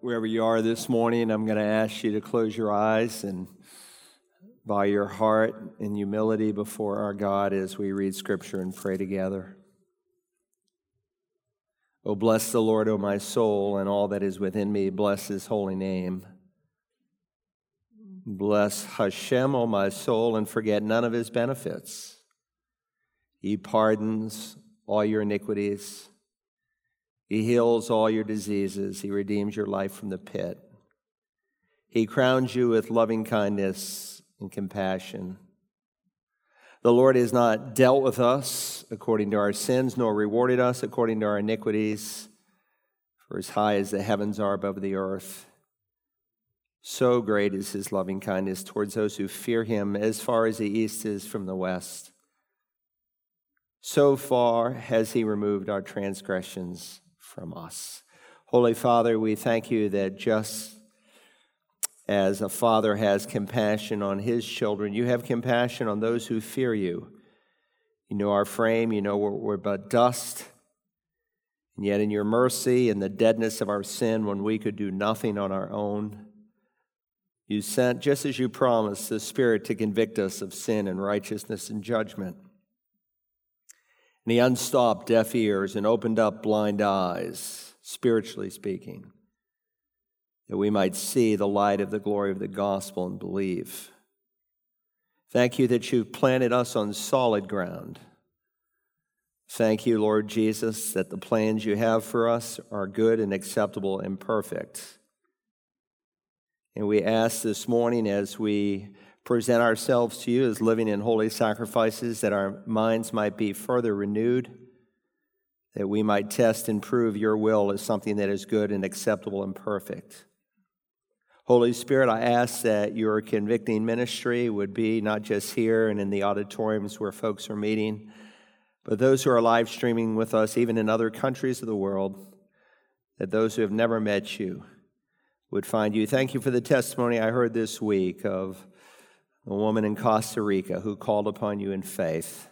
wherever you are this morning, I'm going to ask you to close your eyes and bow your heart in humility before our God as we read Scripture and pray together. Oh, bless the Lord, O oh my soul, and all that is within me. Bless his holy name. Bless Hashem, O oh my soul, and forget none of his benefits. He pardons all your iniquities he heals all your diseases. He redeems your life from the pit. He crowns you with loving kindness and compassion. The Lord has not dealt with us according to our sins, nor rewarded us according to our iniquities. For as high as the heavens are above the earth, so great is his loving kindness towards those who fear him, as far as the east is from the west. So far has he removed our transgressions from us. Holy Father, we thank you that just as a father has compassion on his children, you have compassion on those who fear you. You know our frame, you know we're, we're but dust. And yet, in your mercy and the deadness of our sin, when we could do nothing on our own, you sent, just as you promised, the Spirit to convict us of sin and righteousness and judgment. And he unstopped deaf ears and opened up blind eyes, spiritually speaking, that we might see the light of the glory of the gospel and believe. Thank you that you've planted us on solid ground. Thank you, Lord Jesus, that the plans you have for us are good and acceptable and perfect. And we ask this morning as we present ourselves to you as living in holy sacrifices, that our minds might be further renewed, that we might test and prove your will as something that is good and acceptable and perfect. Holy Spirit, I ask that your convicting ministry would be not just here and in the auditoriums where folks are meeting, but those who are live streaming with us, even in other countries of the world, that those who have never met you would find you. Thank you for the testimony I heard this week of a woman in Costa Rica who called upon you in faith.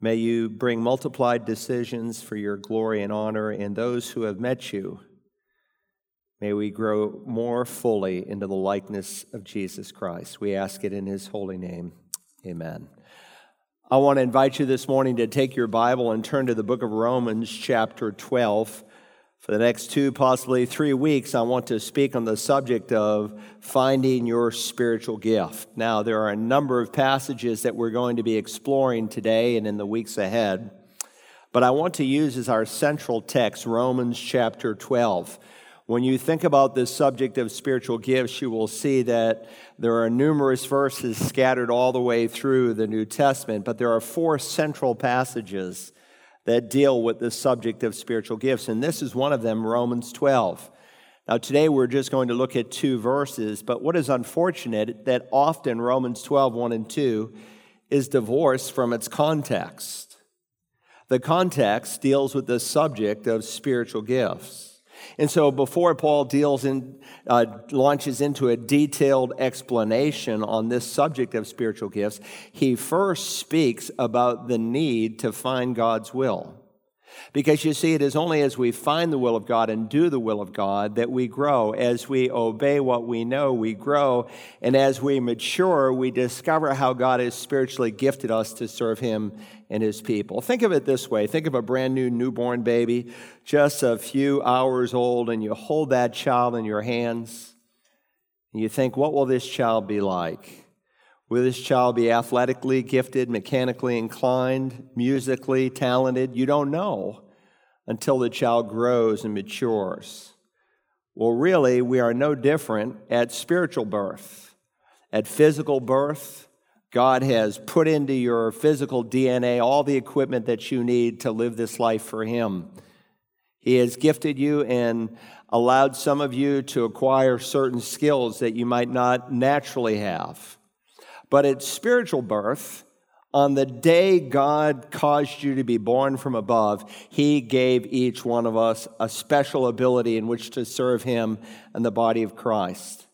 May you bring multiplied decisions for your glory and honor in those who have met you. May we grow more fully into the likeness of Jesus Christ. We ask it in his holy name. Amen. I want to invite you this morning to take your Bible and turn to the book of Romans, chapter 12. For the next two, possibly three weeks, I want to speak on the subject of finding your spiritual gift. Now, there are a number of passages that we're going to be exploring today and in the weeks ahead, but I want to use as our central text Romans chapter 12. When you think about this subject of spiritual gifts, you will see that there are numerous verses scattered all the way through the New Testament, but there are four central passages that deal with the subject of spiritual gifts, and this is one of them, Romans 12. Now, today we're just going to look at two verses, but what is unfortunate that often Romans 12, 1 and 2 is divorced from its context. The context deals with the subject of spiritual gifts. And so, before Paul deals in, uh, launches into a detailed explanation on this subject of spiritual gifts, he first speaks about the need to find God's will. Because you see, it is only as we find the will of God and do the will of God that we grow. As we obey what we know, we grow. And as we mature, we discover how God has spiritually gifted us to serve Him and His people. Think of it this way think of a brand new newborn baby, just a few hours old, and you hold that child in your hands. And you think, what will this child be like? Will this child be athletically gifted, mechanically inclined, musically talented? You don't know until the child grows and matures. Well, really, we are no different at spiritual birth. At physical birth, God has put into your physical DNA all the equipment that you need to live this life for Him. He has gifted you and allowed some of you to acquire certain skills that you might not naturally have. But at spiritual birth, on the day God caused you to be born from above, He gave each one of us a special ability in which to serve Him and the body of Christ.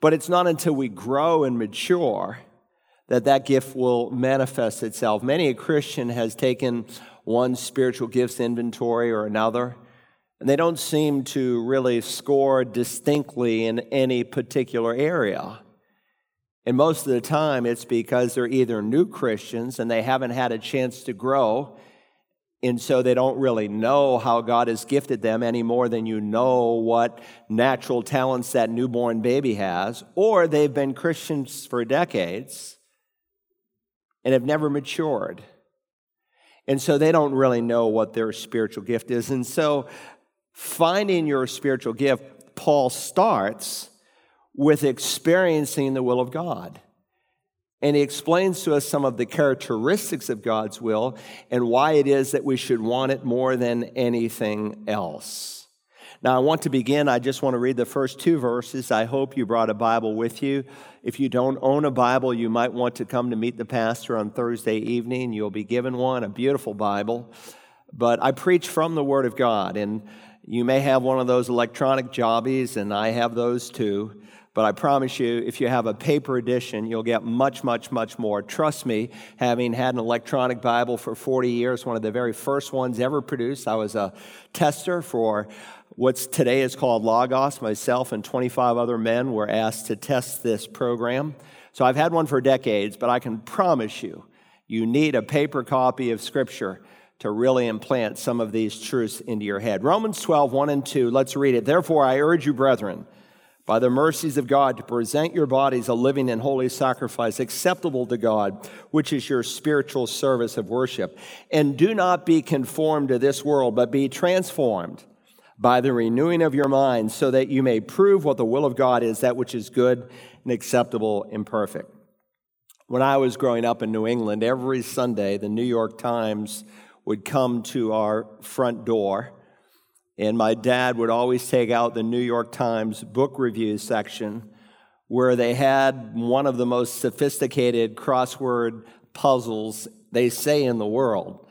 But it's not until we grow and mature that that gift will manifest itself. Many a Christian has taken one spiritual gifts inventory or another And they don't seem to really score distinctly in any particular area. And most of the time, it's because they're either new Christians and they haven't had a chance to grow, and so they don't really know how God has gifted them any more than you know what natural talents that newborn baby has, or they've been Christians for decades and have never matured. And so they don't really know what their spiritual gift is. And so finding your spiritual gift, Paul starts with experiencing the will of God. And he explains to us some of the characteristics of God's will and why it is that we should want it more than anything else. Now, I want to begin. I just want to read the first two verses. I hope you brought a Bible with you. If you don't own a Bible, you might want to come to meet the pastor on Thursday evening. You'll be given one, a beautiful Bible. But I preach from the Word of God, and you may have one of those electronic jobbies, and I have those too. But I promise you, if you have a paper edition, you'll get much, much, much more. Trust me, having had an electronic Bible for 40 years, one of the very first ones ever produced, I was a tester for what's today is called Logos. Myself and 25 other men were asked to test this program. So I've had one for decades, but I can promise you, you need a paper copy of Scripture to really implant some of these truths into your head. Romans 12, 1 and 2, let's read it. Therefore, I urge you, brethren, by the mercies of God, to present your bodies a living and holy sacrifice acceptable to God, which is your spiritual service of worship. And do not be conformed to this world, but be transformed by the renewing of your mind, so that you may prove what the will of God is, that which is good and acceptable and perfect. When I was growing up in New England, every Sunday the New York Times would come to our front door, and my dad would always take out the New York Times book review section where they had one of the most sophisticated crossword puzzles they say in the world.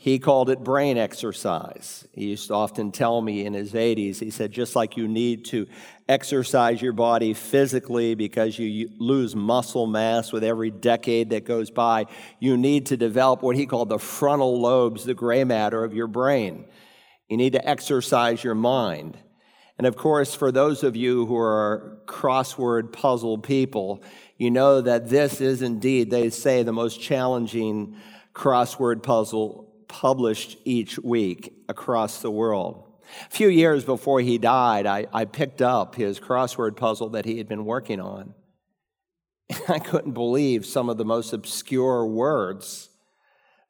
He called it brain exercise. He used to often tell me in his 80s, he said, just like you need to exercise your body physically because you lose muscle mass with every decade that goes by, you need to develop what he called the frontal lobes, the gray matter of your brain. You need to exercise your mind. And of course, for those of you who are crossword puzzle people, you know that this is indeed, they say, the most challenging crossword puzzle published each week across the world. A few years before he died, I, I picked up his crossword puzzle that he had been working on. I couldn't believe some of the most obscure words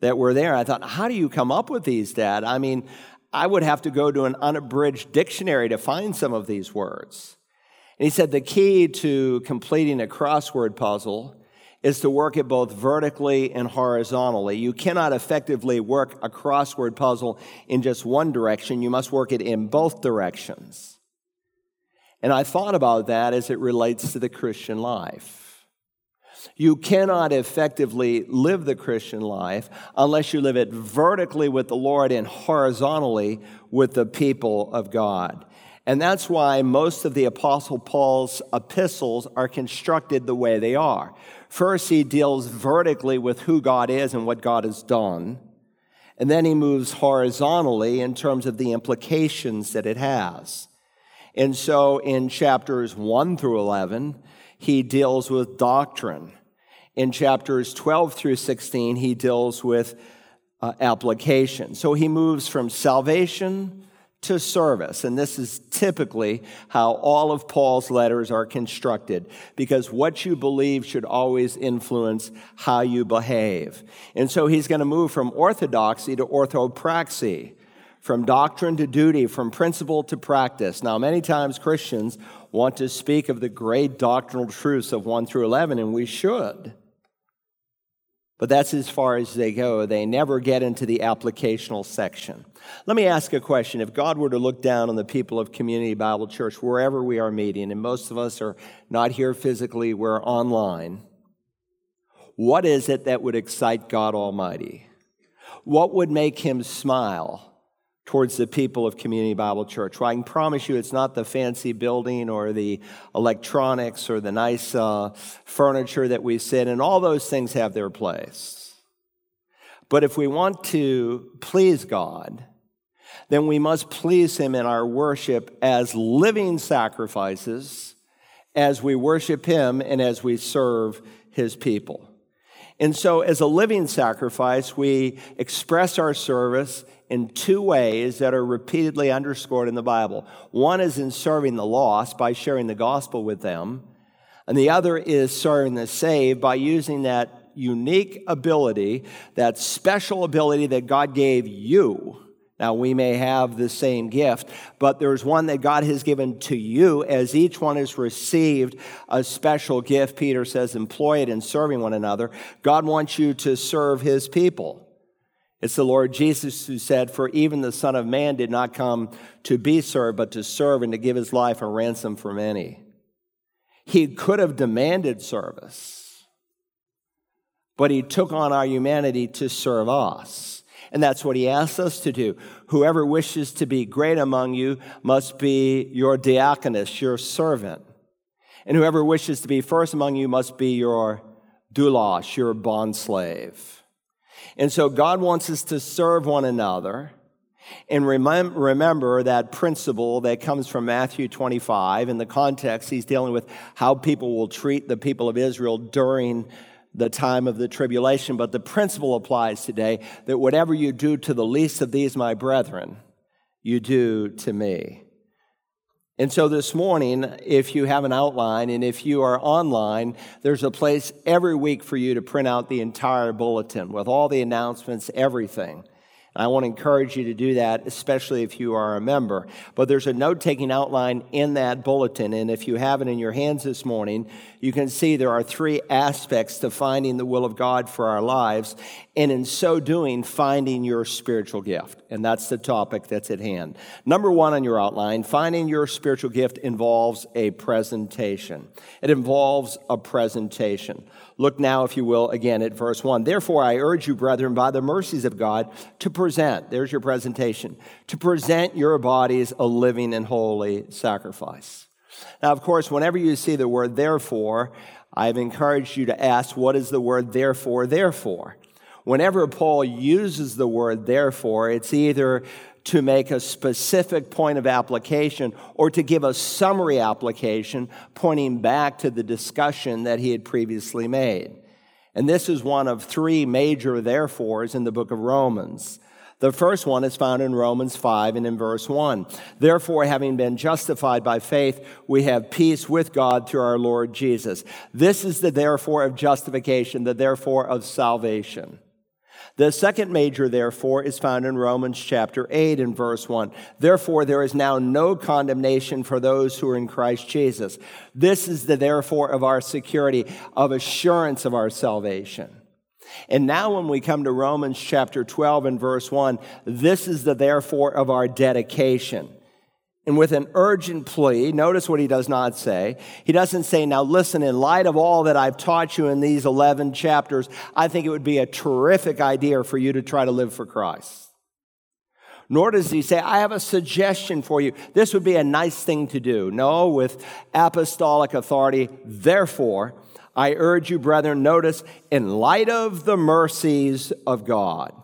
that were there. I thought, how do you come up with these, Dad? I mean, I would have to go to an unabridged dictionary to find some of these words. And he said the key to completing a crossword puzzle is to work it both vertically and horizontally. You cannot effectively work a crossword puzzle in just one direction, you must work it in both directions. And I thought about that as it relates to the Christian life. You cannot effectively live the Christian life unless you live it vertically with the Lord and horizontally with the people of God. And that's why most of the Apostle Paul's epistles are constructed the way they are. First, he deals vertically with who God is and what God has done. And then he moves horizontally in terms of the implications that it has. And so in chapters 1 through 11, he deals with doctrine. In chapters 12 through 16, he deals with uh, application. So he moves from salvation to service. And this is typically how all of Paul's letters are constructed, because what you believe should always influence how you behave. And so he's going to move from orthodoxy to orthopraxy, from doctrine to duty, from principle to practice. Now, many times Christians want to speak of the great doctrinal truths of 1 through 11, and we should. But that's as far as they go. They never get into the applicational section. Let me ask a question. If God were to look down on the people of Community Bible Church, wherever we are meeting, and most of us are not here physically, we're online, what is it that would excite God Almighty? What would make him smile? Towards the people of Community Bible Church. Well, I can promise you it's not the fancy building or the electronics or the nice uh, furniture that we sit in. All those things have their place. But if we want to please God, then we must please Him in our worship as living sacrifices as we worship Him and as we serve His people. And so, as a living sacrifice, we express our service in two ways that are repeatedly underscored in the Bible. One is in serving the lost by sharing the gospel with them, and the other is serving the saved by using that unique ability, that special ability that God gave you. Now, we may have the same gift, but there's one that God has given to you as each one has received a special gift. Peter says, employ it in serving one another. God wants you to serve his people. It's the Lord Jesus who said, For even the Son of Man did not come to be served, but to serve and to give his life a ransom for many. He could have demanded service, but he took on our humanity to serve us. And that's what he asks us to do. Whoever wishes to be great among you must be your diakonos, your servant. And whoever wishes to be first among you must be your doulos, your bondslave. And so God wants us to serve one another. And remember that principle that comes from Matthew 25. In the context, he's dealing with how people will treat the people of Israel during the time of the tribulation. But the principle applies today that whatever you do to the least of these, my brethren, you do to me. And so this morning, if you have an outline and if you are online, there's a place every week for you to print out the entire bulletin with all the announcements, everything. I want to encourage you to do that, especially if you are a member. But there's a note taking outline in that bulletin. And if you have it in your hands this morning, you can see there are three aspects to finding the will of God for our lives. And in so doing, finding your spiritual gift. And that's the topic that's at hand. Number one on your outline, finding your spiritual gift involves a presentation. It involves a presentation. Look now, if you will, again at verse 1. Therefore, I urge you, brethren, by the mercies of God, to present, there's your presentation, to present your bodies a living and holy sacrifice. Now, of course, whenever you see the word therefore, I've encouraged you to ask, what is the word therefore, therefore? Whenever Paul uses the word therefore, it's either to make a specific point of application or to give a summary application pointing back to the discussion that he had previously made. And this is one of three major therefores in the book of Romans. The first one is found in Romans 5 and in verse 1. Therefore, having been justified by faith, we have peace with God through our Lord Jesus. This is the therefore of justification, the therefore of salvation. The second major, therefore, is found in Romans chapter 8 and verse 1. Therefore, there is now no condemnation for those who are in Christ Jesus. This is the therefore of our security, of assurance of our salvation. And now, when we come to Romans chapter 12 and verse 1, this is the therefore of our dedication and with an urgent plea. Notice what he does not say. He doesn't say, Now listen, in light of all that I've taught you in these 11 chapters, I think it would be a terrific idea for you to try to live for Christ. Nor does he say, I have a suggestion for you. This would be a nice thing to do. No, with apostolic authority, therefore, I urge you, brethren, notice, in light of the mercies of God.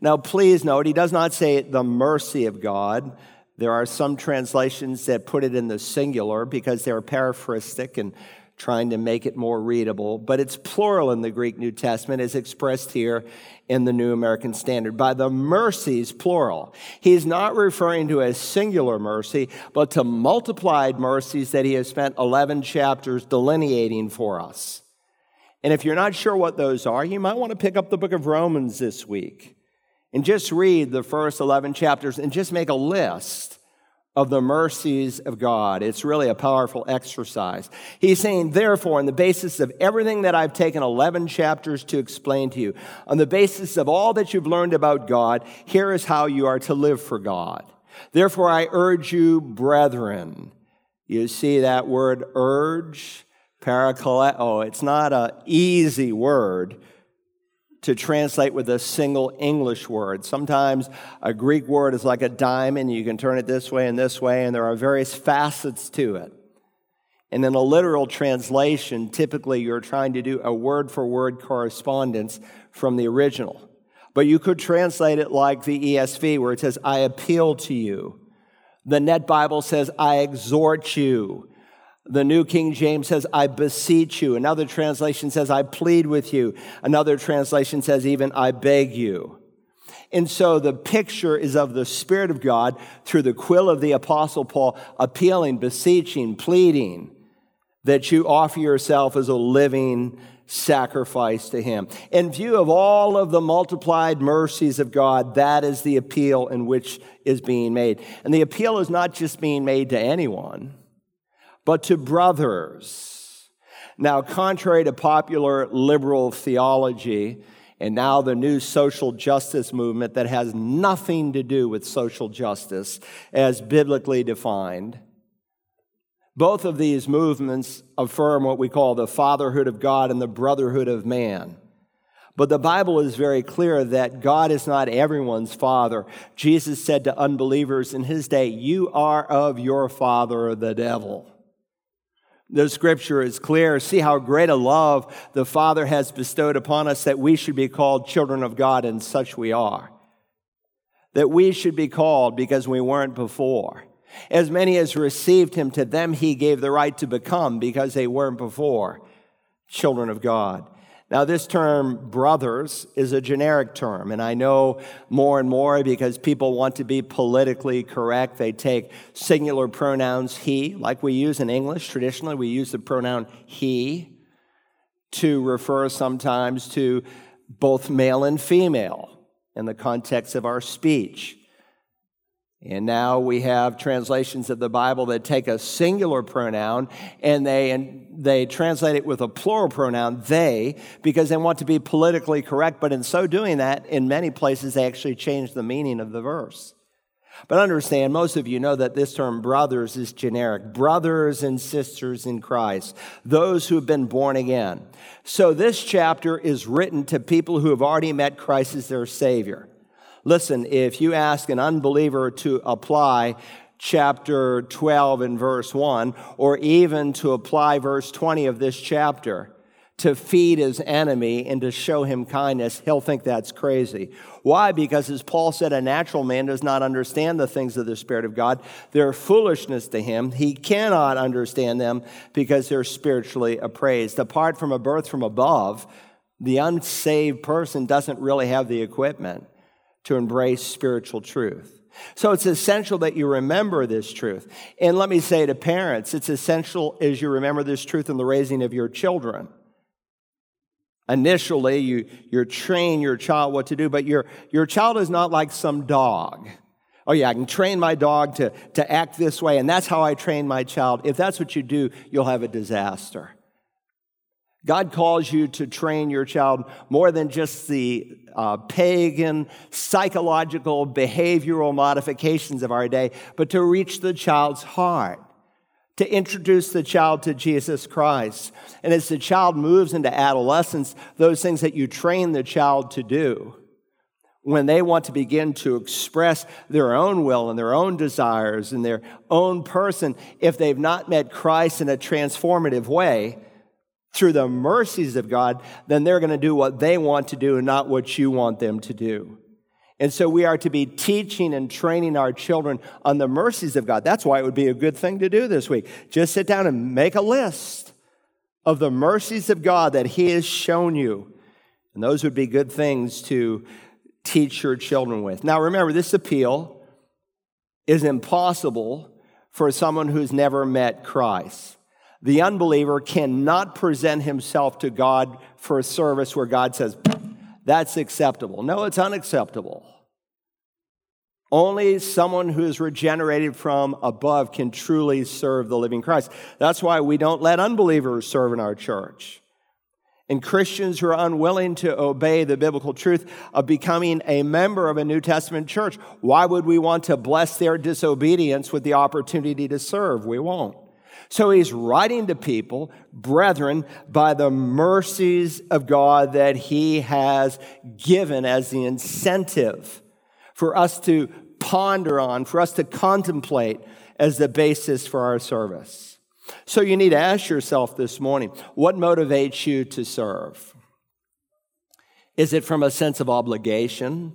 Now, please note, he does not say the mercy of God there are some translations that put it in the singular because they're paraphrastic and trying to make it more readable, but it's plural in the Greek New Testament as expressed here in the New American Standard. By the mercies, plural. He's not referring to a singular mercy, but to multiplied mercies that he has spent 11 chapters delineating for us. And if you're not sure what those are, you might want to pick up the book of Romans this week and just read the first 11 chapters and just make a list of the mercies of God. It's really a powerful exercise. He's saying, therefore, on the basis of everything that I've taken 11 chapters to explain to you, on the basis of all that you've learned about God, here is how you are to live for God. Therefore, I urge you, brethren. You see that word urge? Parakaleo. Oh, it's not an easy word to translate with a single English word. Sometimes a Greek word is like a diamond, you can turn it this way and this way, and there are various facets to it. And in a literal translation, typically you're trying to do a word for word correspondence from the original. But you could translate it like the ESV, where it says, I appeal to you. The NET Bible says, I exhort you. The New King James says, I beseech you. Another translation says, I plead with you. Another translation says, even, I beg you. And so the picture is of the Spirit of God through the quill of the Apostle Paul, appealing, beseeching, pleading that you offer yourself as a living sacrifice to Him. In view of all of the multiplied mercies of God, that is the appeal in which is being made. And the appeal is not just being made to anyone, but to brothers. Now, contrary to popular liberal theology, and now the new social justice movement that has nothing to do with social justice as biblically defined. Both of these movements affirm what we call the fatherhood of God and the brotherhood of man. But the Bible is very clear that God is not everyone's father. Jesus said to unbelievers in his day, You are of your father, the devil. The scripture is clear. See how great a love the Father has bestowed upon us that we should be called children of God, and such we are. That we should be called because we weren't before. As many as received him, to them he gave the right to become because they weren't before children of God. Now, this term, brothers, is a generic term, and I know more and more because people want to be politically correct. They take singular pronouns he, like we use in English. Traditionally, we use the pronoun he to refer sometimes to both male and female in the context of our speech. And now we have translations of the Bible that take a singular pronoun and they, and they translate it with a plural pronoun, they, because they want to be politically correct. But in so doing that, in many places, they actually change the meaning of the verse. But understand, most of you know that this term brothers is generic. Brothers and sisters in Christ, those who have been born again. So this chapter is written to people who have already met Christ as their Savior. Listen, if you ask an unbeliever to apply chapter 12 and verse 1, or even to apply verse 20 of this chapter, to feed his enemy and to show him kindness, he'll think that's crazy. Why? Because as Paul said, a natural man does not understand the things of the Spirit of God. They're foolishness to him. He cannot understand them because they're spiritually appraised. Apart from a birth from above, the unsaved person doesn't really have the equipment to embrace spiritual truth. So it's essential that you remember this truth. And let me say to parents, it's essential as you remember this truth in the raising of your children. Initially, you, you train your child what to do, but your, your child is not like some dog. Oh, yeah, I can train my dog to, to act this way, and that's how I train my child. If that's what you do, you'll have a disaster. God calls you to train your child more than just the uh, pagan, psychological, behavioral modifications of our day, but to reach the child's heart, to introduce the child to Jesus Christ. And as the child moves into adolescence, those things that you train the child to do, when they want to begin to express their own will and their own desires and their own person, if they've not met Christ in a transformative way, through the mercies of God, then they're going to do what they want to do and not what you want them to do. And so we are to be teaching and training our children on the mercies of God. That's why it would be a good thing to do this week. Just sit down and make a list of the mercies of God that He has shown you. And those would be good things to teach your children with. Now remember, this appeal is impossible for someone who's never met Christ. The unbeliever cannot present himself to God for a service where God says, that's acceptable. No, it's unacceptable. Only someone who is regenerated from above can truly serve the living Christ. That's why we don't let unbelievers serve in our church. And Christians who are unwilling to obey the biblical truth of becoming a member of a New Testament church, why would we want to bless their disobedience with the opportunity to serve? We won't. So he's writing to people, brethren, by the mercies of God that he has given as the incentive for us to ponder on, for us to contemplate as the basis for our service. So you need to ask yourself this morning what motivates you to serve? Is it from a sense of obligation?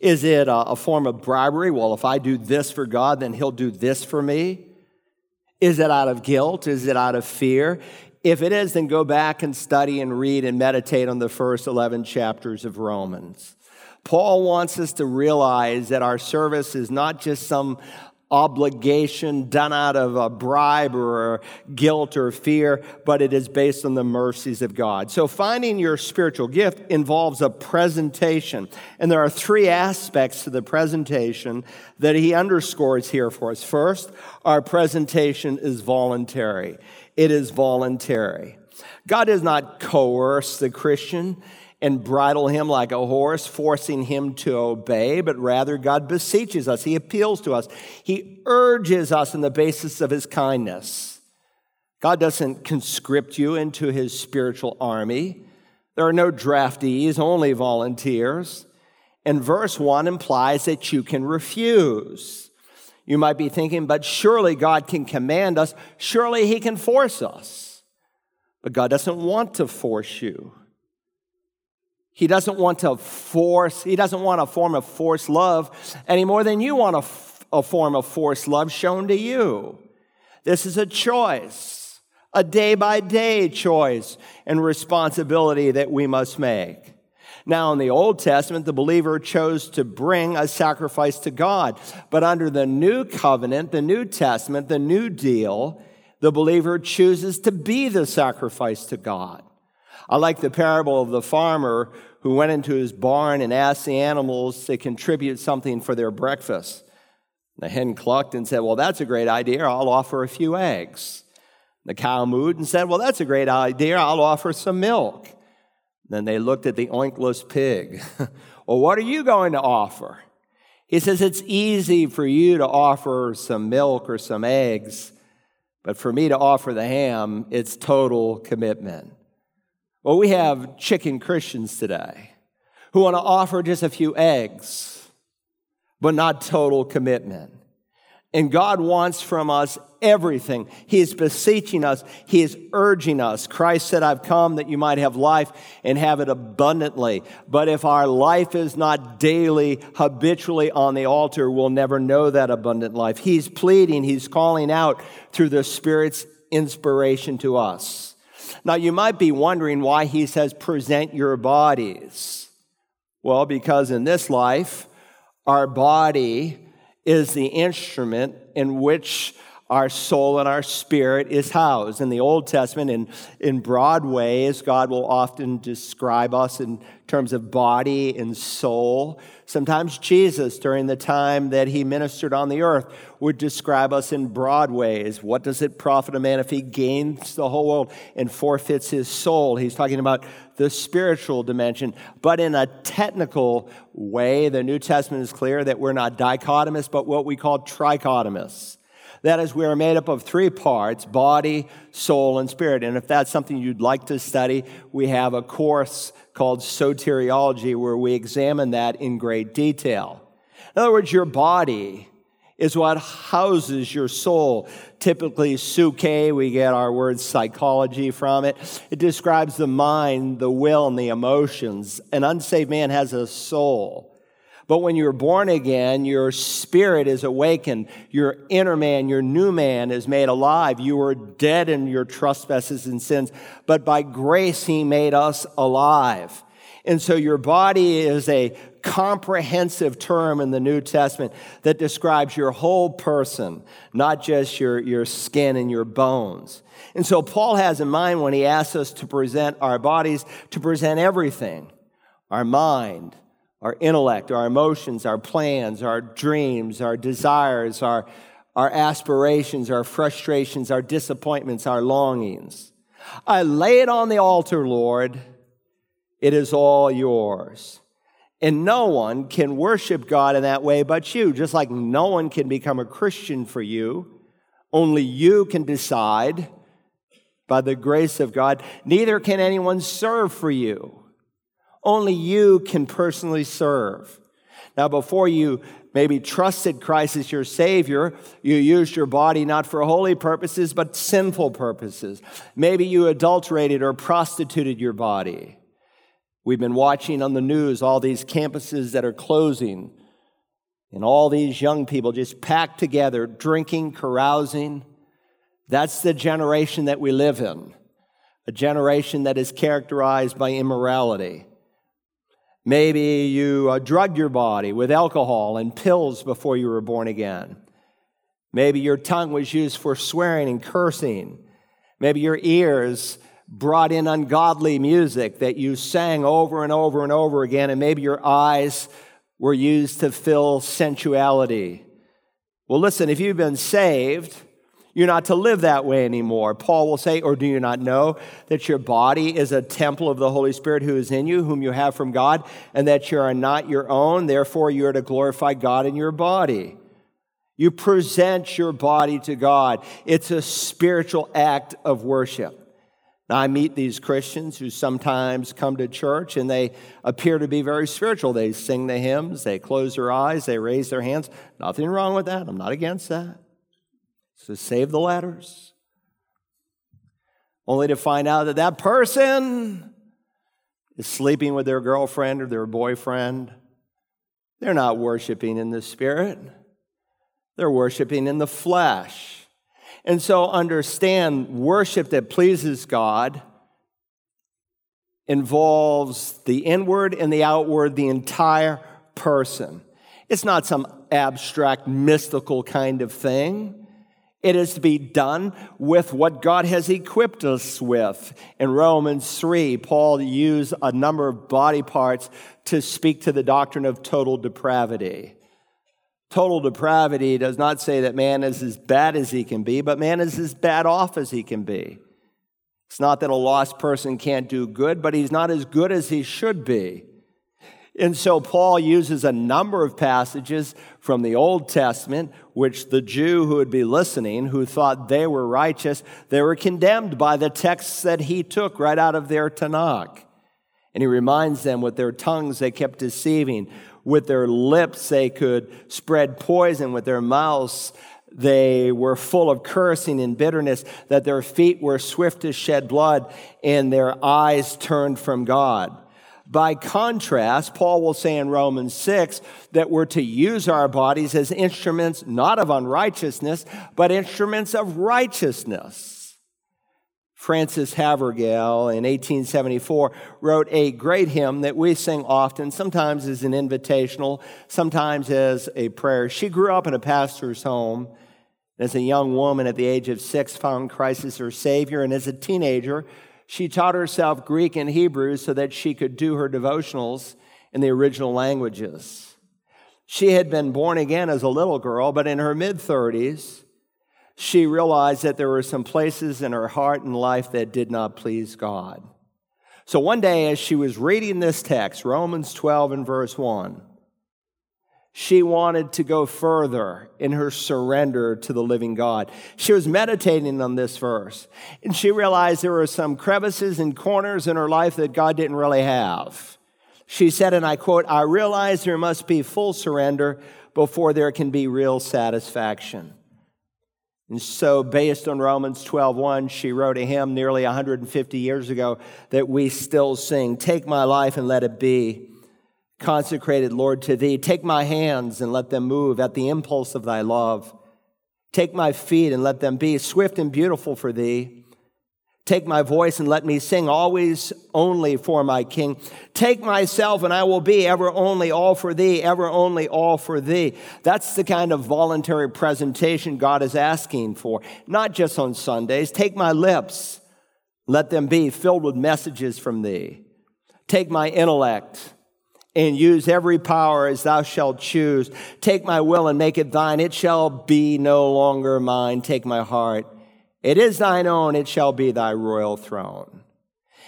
Is it a, form of bribery? Well, if I do this for God, then He'll do this for me. Is it out of guilt? Is it out of fear? If it is, then go back and study and read and meditate on the first 11 chapters of Romans. Paul wants us to realize that our service is not just some obligation done out of a bribe or uh, guilt or fear, but it is based on the mercies of God. So finding your spiritual gift involves a presentation. And there are three aspects to the presentation that he underscores here for us. First, our presentation is voluntary. It is voluntary. God does not coerce the Christian and bridle him like a horse, forcing him to obey, but rather God beseeches us. He appeals to us. He urges us on the basis of his kindness. God doesn't conscript you into his spiritual army. There are no draftees, only volunteers. And verse 1 implies that you can refuse. You might be thinking, but surely God can command us. Surely he can force us. But God doesn't want to force you. He doesn't want to force, he doesn't want a form of forced love any more than you want a, a form of forced love shown to you. This is a choice, a day by day choice and responsibility that we must make. Now, in the Old Testament, the believer chose to bring a sacrifice to God. But under the new covenant, the New Testament, the new deal, the believer chooses to be the sacrifice to God. I like the parable of the farmer who went into his barn and asked the animals to contribute something for their breakfast. The hen clucked and said, Well, that's a great idea. I'll offer a few eggs. The cow mooed and said, Well, that's a great idea. I'll offer some milk. Then they looked at the oinkless pig. well, what are you going to offer? He says, It's easy for you to offer some milk or some eggs, but for me to offer the ham, it's total commitment. Well, we have chicken Christians today who want to offer just a few eggs, but not total commitment. And God wants from us everything. He is beseeching us. He is urging us. Christ said, I've come that you might have life and have it abundantly. But if our life is not daily, habitually on the altar, we'll never know that abundant life. He's pleading, he's calling out through the Spirit's inspiration to us. Now, you might be wondering why he says, present your bodies. Well, because in this life, our body is the instrument in which our soul and our spirit is housed. In the Old Testament, in, in broad ways, God will often describe us in terms of body and soul. Sometimes Jesus, during the time that he ministered on the earth, would describe us in broad ways. What does it profit a man if he gains the whole world and forfeits his soul? He's talking about the spiritual dimension. But in a technical way, the New Testament is clear that we're not dichotomous, but what we call trichotomous. That is, we are made up of three parts body, soul, and spirit. And if that's something you'd like to study, we have a course called Soteriology where we examine that in great detail. In other words, your body is what houses your soul. Typically, psuche, we get our word psychology from it. It describes the mind, the will, and the emotions. An unsaved man has a soul. But when you're born again, your spirit is awakened. Your inner man, your new man is made alive. You were dead in your trespasses and sins, but by grace he made us alive. And so your body is a comprehensive term in the New Testament that describes your whole person, not just your, your skin and your bones. And so Paul has in mind when he asks us to present our bodies, to present everything our mind, our intellect, our emotions, our plans, our dreams, our desires, our, our aspirations, our frustrations, our disappointments, our longings. I lay it on the altar, Lord. It is all yours. And no one can worship God in that way but you, just like no one can become a Christian for you. Only you can decide by the grace of God. Neither can anyone serve for you. Only you can personally serve. Now, before you maybe trusted Christ as your Savior, you used your body not for holy purposes, but sinful purposes. Maybe you adulterated or prostituted your body. We've been watching on the news all these campuses that are closing and all these young people just packed together, drinking, carousing. That's the generation that we live in, a generation that is characterized by immorality. Maybe you uh, drugged your body with alcohol and pills before you were born again. Maybe your tongue was used for swearing and cursing. Maybe your ears brought in ungodly music that you sang over and over and over again, and maybe your eyes were used to fill sensuality. Well, listen, if you've been saved, you're not to live that way anymore. Paul will say, Or do you not know that your body is a temple of the Holy Spirit who is in you, whom you have from God, and that you are not your own? Therefore, you are to glorify God in your body. You present your body to God. It's a spiritual act of worship. Now, I meet these Christians who sometimes come to church and they appear to be very spiritual. They sing the hymns, they close their eyes, they raise their hands. Nothing wrong with that. I'm not against that. So save the letters. Only to find out that that person is sleeping with their girlfriend or their boyfriend. They're not worshiping in the spirit, they're worshiping in the flesh. And so understand worship that pleases God involves the inward and the outward, the entire person. It's not some abstract, mystical kind of thing. It is to be done with what God has equipped us with. In Romans 3, Paul used a number of body parts to speak to the doctrine of total depravity. Total depravity does not say that man is as bad as he can be, but man is as bad off as he can be. It's not that a lost person can't do good, but he's not as good as he should be. And so Paul uses a number of passages from the Old Testament, which the Jew who would be listening, who thought they were righteous, they were condemned by the texts that he took right out of their Tanakh. And he reminds them with their tongues they kept deceiving, with their lips they could spread poison, with their mouths they were full of cursing and bitterness, that their feet were swift to shed blood, and their eyes turned from God. By contrast, Paul will say in Romans 6 that we're to use our bodies as instruments not of unrighteousness, but instruments of righteousness. Frances Havergal in 1874 wrote a great hymn that we sing often, sometimes as an invitational, sometimes as a prayer. She grew up in a pastor's home. As a young woman at the age of six, found Christ as her Savior, and as a teenager, she taught herself Greek and Hebrew so that she could do her devotionals in the original languages. She had been born again as a little girl, but in her mid 30s, she realized that there were some places in her heart and life that did not please God. So one day, as she was reading this text, Romans 12 and verse 1, she wanted to go further in her surrender to the living God. She was meditating on this verse, and she realized there were some crevices and corners in her life that God didn't really have. She said, and I quote, I realize there must be full surrender before there can be real satisfaction. And so, based on Romans 12:1, she wrote a hymn nearly 150 years ago that we still sing, Take my life and let it be consecrated, Lord, to thee. Take my hands and let them move at the impulse of thy love. Take my feet and let them be swift and beautiful for thee. Take my voice and let me sing always only for my King. Take myself and I will be ever only all for thee, ever only all for thee. That's the kind of voluntary presentation God is asking for, not just on Sundays. Take my lips, let them be filled with messages from thee. Take my intellect and use every power as thou shalt choose. Take my will and make it thine. It shall be no longer mine. Take my heart. It is thine own. It shall be thy royal throne.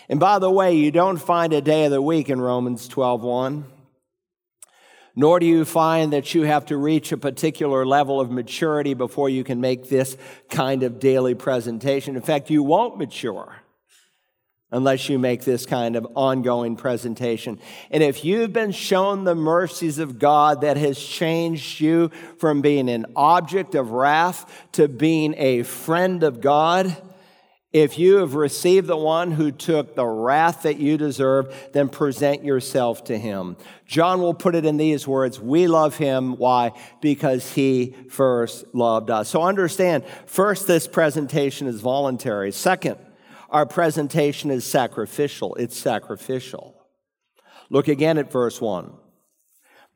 And by the way, you don't find a day of the week in Romans 12:1. Nor do you find that you have to reach a particular level of maturity before you can make this kind of daily presentation. In fact, you won't mature unless you make this kind of ongoing presentation. And if you've been shown the mercies of God that has changed you from being an object of wrath to being a friend of God, If you have received the one who took the wrath that you deserve, then present yourself to him. John will put it in these words We love him. Why? Because he first loved us. So understand first, this presentation is voluntary. Second, our presentation is sacrificial. It's sacrificial. Look again at verse 1.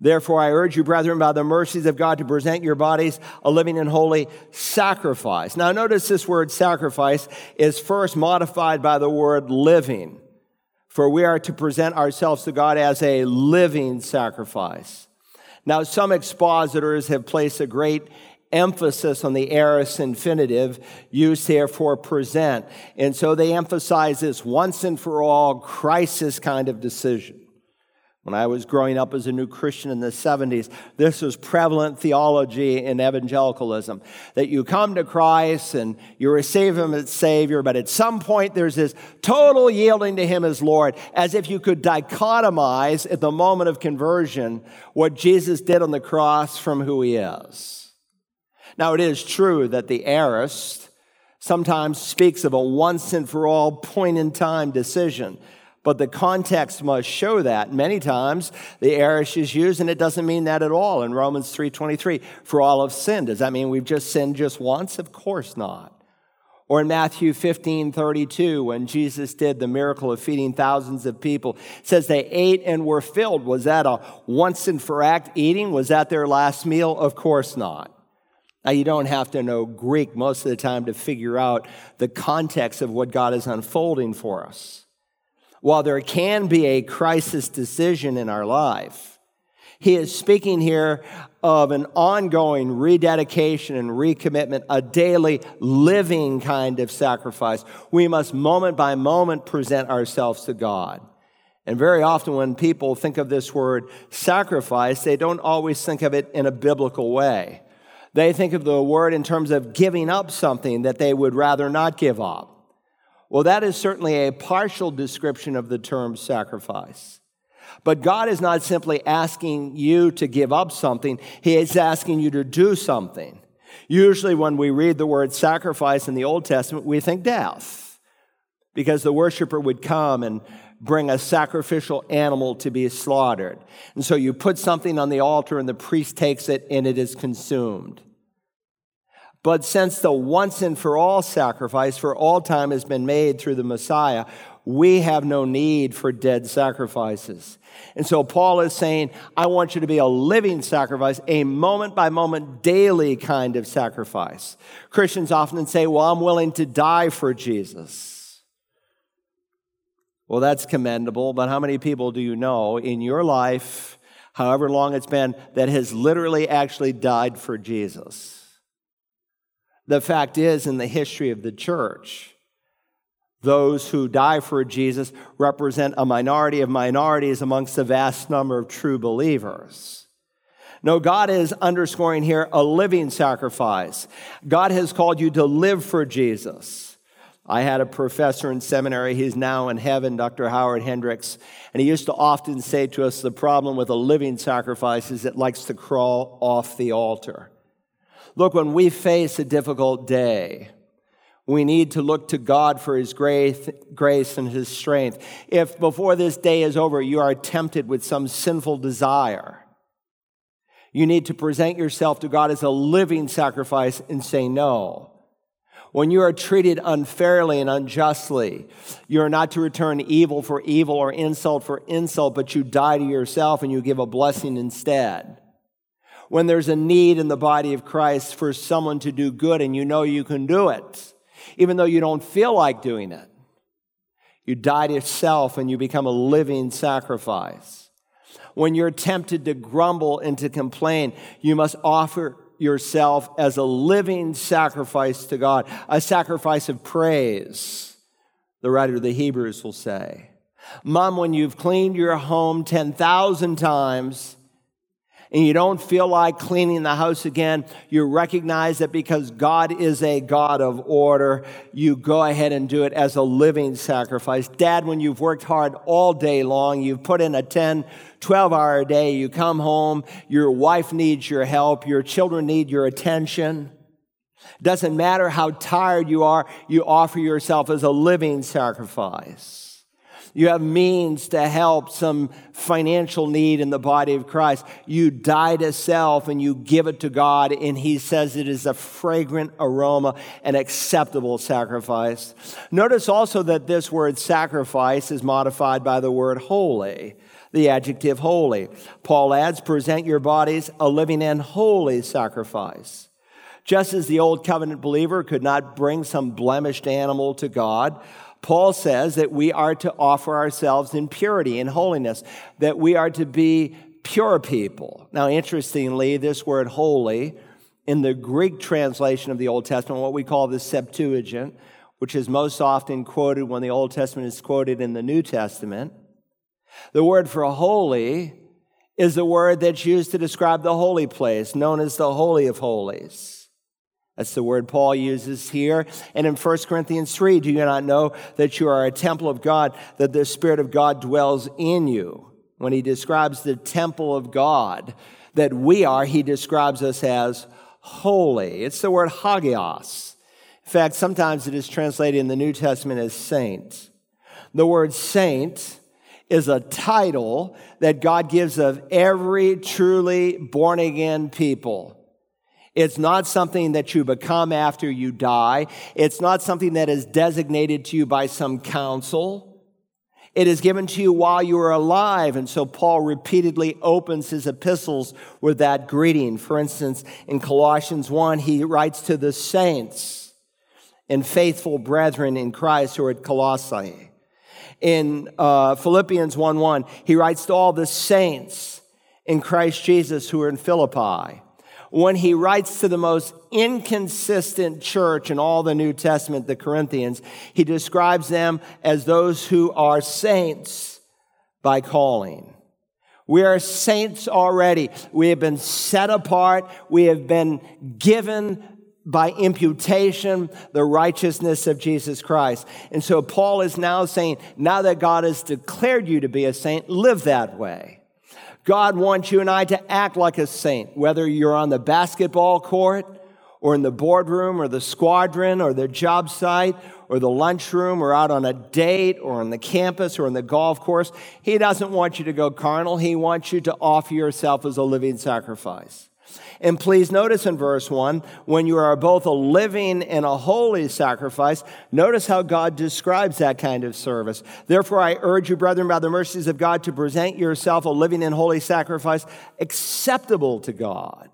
Therefore, I urge you, brethren, by the mercies of God, to present your bodies a living and holy sacrifice. Now, notice this word sacrifice is first modified by the word living, for we are to present ourselves to God as a living sacrifice. Now, some expositors have placed a great emphasis on the aorist infinitive used here for present. And so they emphasize this once and for all crisis kind of decision. When I was growing up as a new Christian in the 70s, this was prevalent theology in evangelicalism that you come to Christ and you receive Him as Savior, but at some point there's this total yielding to Him as Lord, as if you could dichotomize at the moment of conversion what Jesus did on the cross from who He is. Now, it is true that the aorist sometimes speaks of a once and for all point in time decision but the context must show that. Many times the aorist is used, and it doesn't mean that at all. In Romans 3.23, for all have sinned. Does that mean we've just sinned just once? Of course not. Or in Matthew 15, 32, when Jesus did the miracle of feeding thousands of people, says they ate and were filled. Was that a once and for act eating? Was that their last meal? Of course not. Now, you don't have to know Greek most of the time to figure out the context of what God is unfolding for us while there can be a crisis decision in our life, he is speaking here of an ongoing rededication and recommitment, a daily living kind of sacrifice. We must moment by moment present ourselves to God. And very often, when people think of this word sacrifice, they don't always think of it in a biblical way. They think of the word in terms of giving up something that they would rather not give up. Well, that is certainly a partial description of the term sacrifice. But God is not simply asking you to give up something, He is asking you to do something. Usually, when we read the word sacrifice in the Old Testament, we think death, because the worshiper would come and bring a sacrificial animal to be slaughtered. And so you put something on the altar, and the priest takes it, and it is consumed. But since the once and for all sacrifice for all time has been made through the Messiah, we have no need for dead sacrifices. And so Paul is saying, I want you to be a living sacrifice, a moment by moment, daily kind of sacrifice. Christians often say, Well, I'm willing to die for Jesus. Well, that's commendable, but how many people do you know in your life, however long it's been, that has literally actually died for Jesus? The fact is, in the history of the church, those who die for Jesus represent a minority of minorities amongst the vast number of true believers. No, God is underscoring here a living sacrifice. God has called you to live for Jesus. I had a professor in seminary, he's now in heaven, Dr. Howard Hendricks, and he used to often say to us the problem with a living sacrifice is it likes to crawl off the altar. Look, when we face a difficult day, we need to look to God for His grace, grace and His strength. If before this day is over, you are tempted with some sinful desire, you need to present yourself to God as a living sacrifice and say no. When you are treated unfairly and unjustly, you are not to return evil for evil or insult for insult, but you die to yourself and you give a blessing instead when there's a need in the body of Christ for someone to do good and you know you can do it, even though you don't feel like doing it. You die to yourself and you become a living sacrifice. When you're tempted to grumble and to complain, you must offer yourself as a living sacrifice to God, a sacrifice of praise, the writer of the Hebrews will say. Mom, when you've cleaned your home 10,000 times, and you don't feel like cleaning the house again, you recognize that because God is a God of order, you go ahead and do it as a living sacrifice. Dad, when you've worked hard all day long, you've put in a 10, 12 hour day, you come home, your wife needs your help, your children need your attention. Doesn't matter how tired you are, you offer yourself as a living sacrifice. You have means to help some financial need in the body of Christ. You die to self and you give it to God, and He says it is a fragrant aroma, an acceptable sacrifice. Notice also that this word sacrifice is modified by the word holy the adjective holy. Paul adds, present your bodies a living and holy sacrifice. Just as the old covenant believer could not bring some blemished animal to God, Paul says that we are to offer ourselves in purity and holiness, that we are to be pure people. Now, interestingly, this word holy in the Greek translation of the Old Testament, what we call the Septuagint, which is most often quoted when the Old Testament is quoted in the New Testament, the word for holy is the word that's used to describe the holy place, known as the Holy of Holies. That's the word Paul uses here. And in 1 Corinthians 3, do you not know that you are a temple of God, that the Spirit of God dwells in you? When he describes the temple of God that we are, he describes us as holy. It's the word hagios. In fact, sometimes it is translated in the New Testament as saint. The word saint is a title that God gives of every truly born again people. It's not something that you become after you die. It's not something that is designated to you by some council. It is given to you while you are alive. And so Paul repeatedly opens his epistles with that greeting. For instance, in Colossians 1, he writes to the saints and faithful brethren in Christ who are at Colossae. In uh, Philippians 1 1, he writes to all the saints in Christ Jesus who are in Philippi when he writes to the most inconsistent church in all the New Testament, the Corinthians, he describes them as those who are saints by calling. We are saints already. We have been set apart. We have been given by imputation the righteousness of Jesus Christ. And so Paul is now saying, now that God has declared you to be a saint, live that way. God wants you and I to act like a saint, whether you're on the basketball court or in the boardroom or the squadron or the job site or the lunchroom or out on a date or on the campus or on the golf course. He doesn't want you to go carnal. He wants you to offer yourself as a living sacrifice. And please notice in verse 1 when you are both a living and a holy sacrifice, notice how God describes that kind of service. Therefore, I urge you, brethren, by the mercies of God, to present yourself a living and holy sacrifice acceptable to God.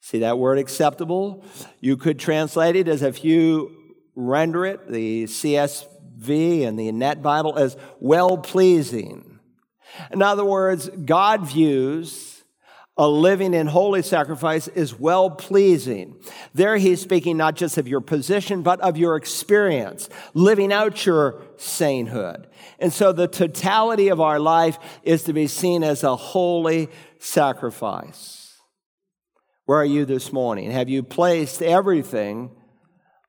See that word acceptable? You could translate it as if you render it, the CSB and the NET Bible, as well pleasing. In other words, God views a living and holy sacrifice is well pleasing. There he's speaking not just of your position, but of your experience, living out your sainthood. And so the totality of our life is to be seen as a holy sacrifice. Where are you this morning? Have you placed everything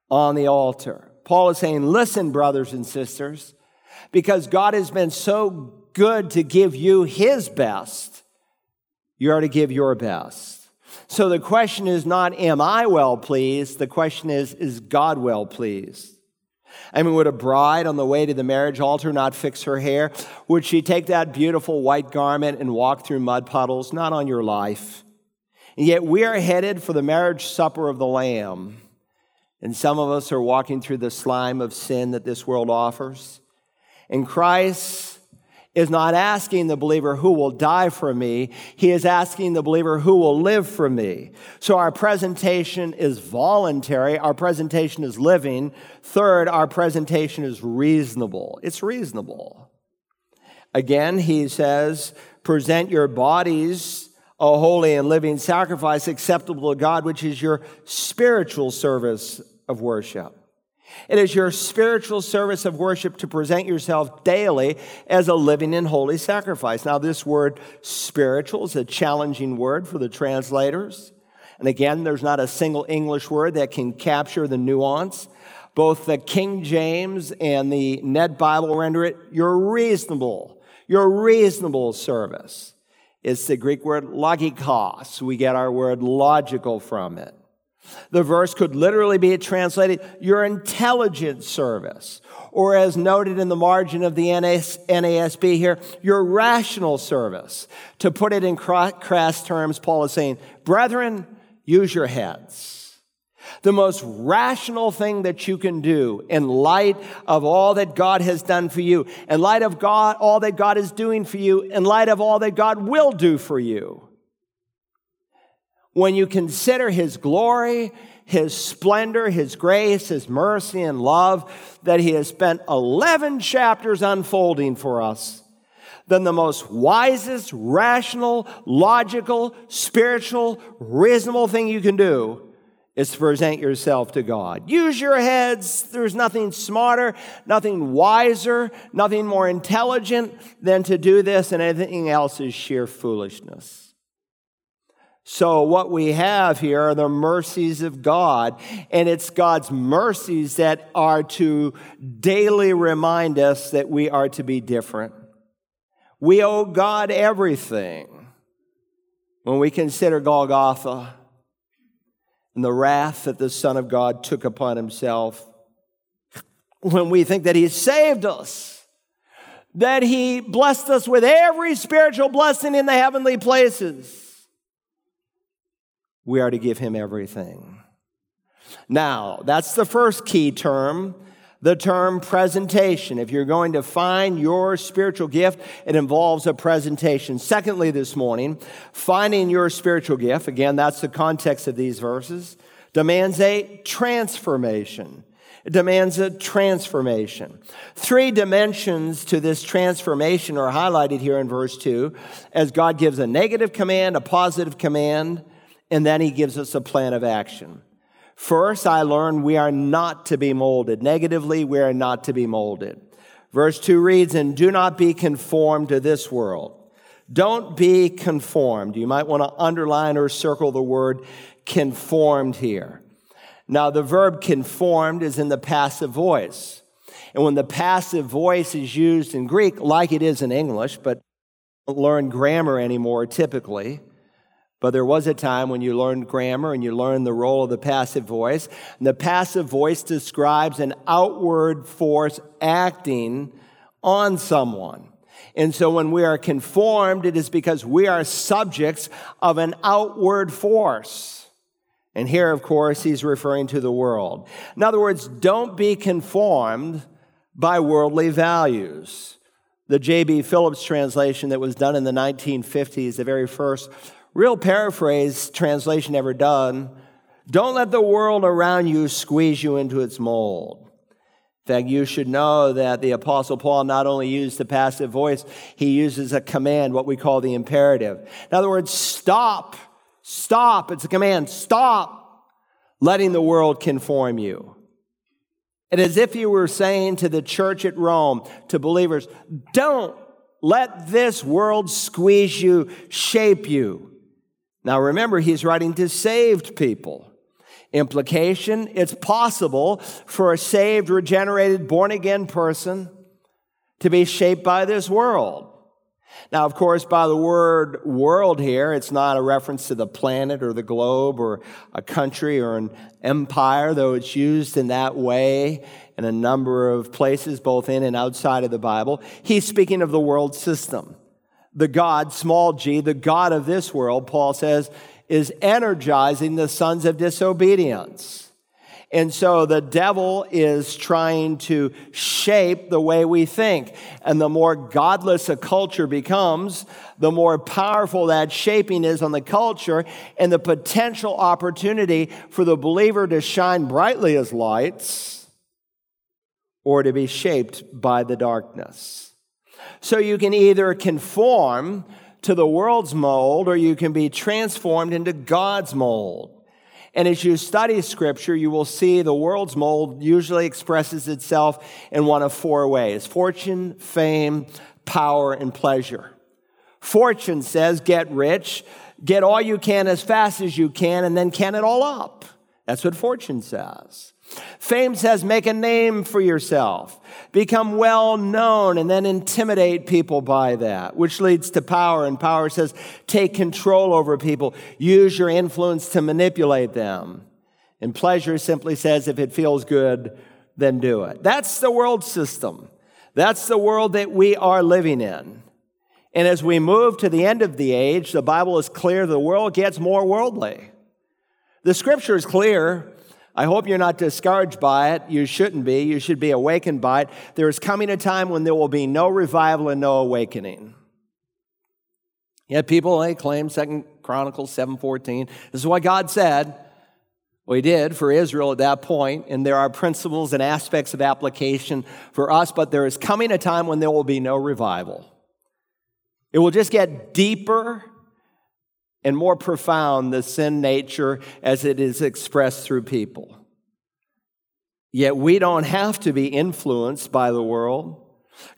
on the altar? Paul is saying, listen, brothers and sisters, because God has been so good to give you his best you are to give your best. So the question is not, am I well pleased? The question is, is God well pleased? I mean, would a bride on the way to the marriage altar not fix her hair? Would she take that beautiful white garment and walk through mud puddles? Not on your life. And yet we are headed for the marriage supper of the Lamb. And some of us are walking through the slime of sin that this world offers. And Christ is not asking the believer who will die for me. He is asking the believer who will live for me. So our presentation is voluntary. Our presentation is living. Third, our presentation is reasonable. It's reasonable. Again, he says, present your bodies a holy and living sacrifice acceptable to God, which is your spiritual service of worship. It is your spiritual service of worship to present yourself daily as a living and holy sacrifice. Now, this word spiritual is a challenging word for the translators. And again, there's not a single English word that can capture the nuance. Both the King James and the NET Bible render it your reasonable, your reasonable service. It's the Greek word logikos. We get our word logical from it. The verse could literally be translated your intelligence service, or as noted in the margin of the NASB here, your rational service. To put it in crass terms, Paul is saying, brethren, use your heads. The most rational thing that you can do in light of all that God has done for you, in light of God, all that God is doing for you, in light of all that God will do for you when you consider his glory, his splendor, his grace, his mercy, and love that he has spent 11 chapters unfolding for us, then the most wisest, rational, logical, spiritual, reasonable thing you can do is to present yourself to God. Use your heads. There's nothing smarter, nothing wiser, nothing more intelligent than to do this, and anything else is sheer foolishness. So, what we have here are the mercies of God, and it's God's mercies that are to daily remind us that we are to be different. We owe God everything when we consider Golgotha and the wrath that the Son of God took upon himself. When we think that he saved us, that he blessed us with every spiritual blessing in the heavenly places we are to give him everything. Now, that's the first key term, the term presentation. If you're going to find your spiritual gift, it involves a presentation. Secondly, this morning, finding your spiritual gift, again, that's the context of these verses, demands a transformation. It demands a transformation. Three dimensions to this transformation are highlighted here in verse 2 as God gives a negative command, a positive command, and then he gives us a plan of action. First, I learned we are not to be molded. Negatively, we are not to be molded. Verse 2 reads, And do not be conformed to this world. Don't be conformed. You might want to underline or circle the word conformed here. Now, the verb conformed is in the passive voice. And when the passive voice is used in Greek, like it is in English, but learn grammar anymore typically, but there was a time when you learned grammar and you learned the role of the passive voice. And the passive voice describes an outward force acting on someone. And so when we are conformed, it is because we are subjects of an outward force. And here, of course, he's referring to the world. In other words, don't be conformed by worldly values. The J.B. Phillips translation that was done in the 1950s, the very first Real paraphrase translation ever done. Don't let the world around you squeeze you into its mold. In fact, you should know that the Apostle Paul not only used the passive voice, he uses a command, what we call the imperative. In other words, stop, stop. It's a command, stop letting the world conform you. And as if you were saying to the church at Rome, to believers, don't let this world squeeze you, shape you. Now remember, he's writing to saved people. Implication it's possible for a saved, regenerated, born again person to be shaped by this world. Now, of course, by the word world here, it's not a reference to the planet or the globe or a country or an empire, though it's used in that way in a number of places, both in and outside of the Bible. He's speaking of the world system the God, small g, the God of this world, Paul says, is energizing the sons of disobedience. And so the devil is trying to shape the way we think. And the more godless a culture becomes, the more powerful that shaping is on the culture and the potential opportunity for the believer to shine brightly as lights or to be shaped by the darkness. So you can either conform to the world's mold or you can be transformed into God's mold. And as you study scripture, you will see the world's mold usually expresses itself in one of four ways fortune, fame, power, and pleasure. Fortune says, get rich, get all you can as fast as you can, and then can it all up. That's what fortune says. Fame says make a name for yourself, become well known, and then intimidate people by that, which leads to power. And power says take control over people, use your influence to manipulate them. And pleasure simply says if it feels good, then do it. That's the world system. That's the world that we are living in. And as we move to the end of the age, the Bible is clear the world gets more worldly. The scripture is clear. I hope you're not discouraged by it. You shouldn't be. You should be awakened by it. There is coming a time when there will be no revival and no awakening. Yet people they claim Second Chronicles 7:14. This is what God said. Well, he did for Israel at that point, and there are principles and aspects of application for us, but there is coming a time when there will be no revival. It will just get deeper and more profound, the sin nature as it is expressed through people. Yet we don't have to be influenced by the world.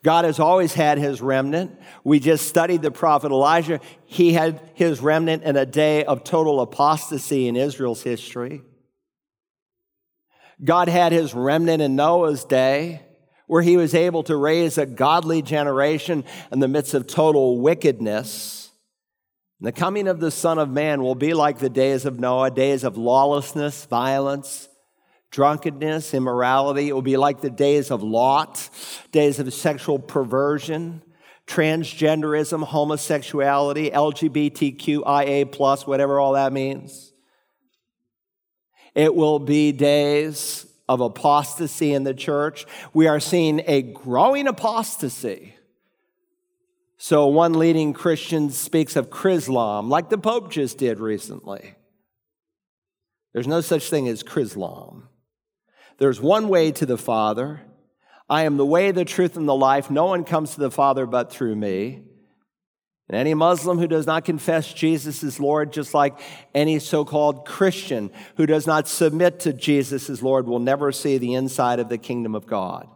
God has always had his remnant. We just studied the prophet Elijah. He had his remnant in a day of total apostasy in Israel's history. God had his remnant in Noah's day, where he was able to raise a godly generation in the midst of total wickedness. The coming of the Son of Man will be like the days of Noah, days of lawlessness, violence, drunkenness, immorality. It will be like the days of Lot, days of sexual perversion, transgenderism, homosexuality, LGBTQIA, plus, whatever all that means. It will be days of apostasy in the church. We are seeing a growing apostasy. So, one leading Christian speaks of Chrislam, like the Pope just did recently. There's no such thing as Chrislam. There's one way to the Father. I am the way, the truth, and the life. No one comes to the Father but through me. And any Muslim who does not confess Jesus as Lord, just like any so called Christian who does not submit to Jesus as Lord, will never see the inside of the kingdom of God.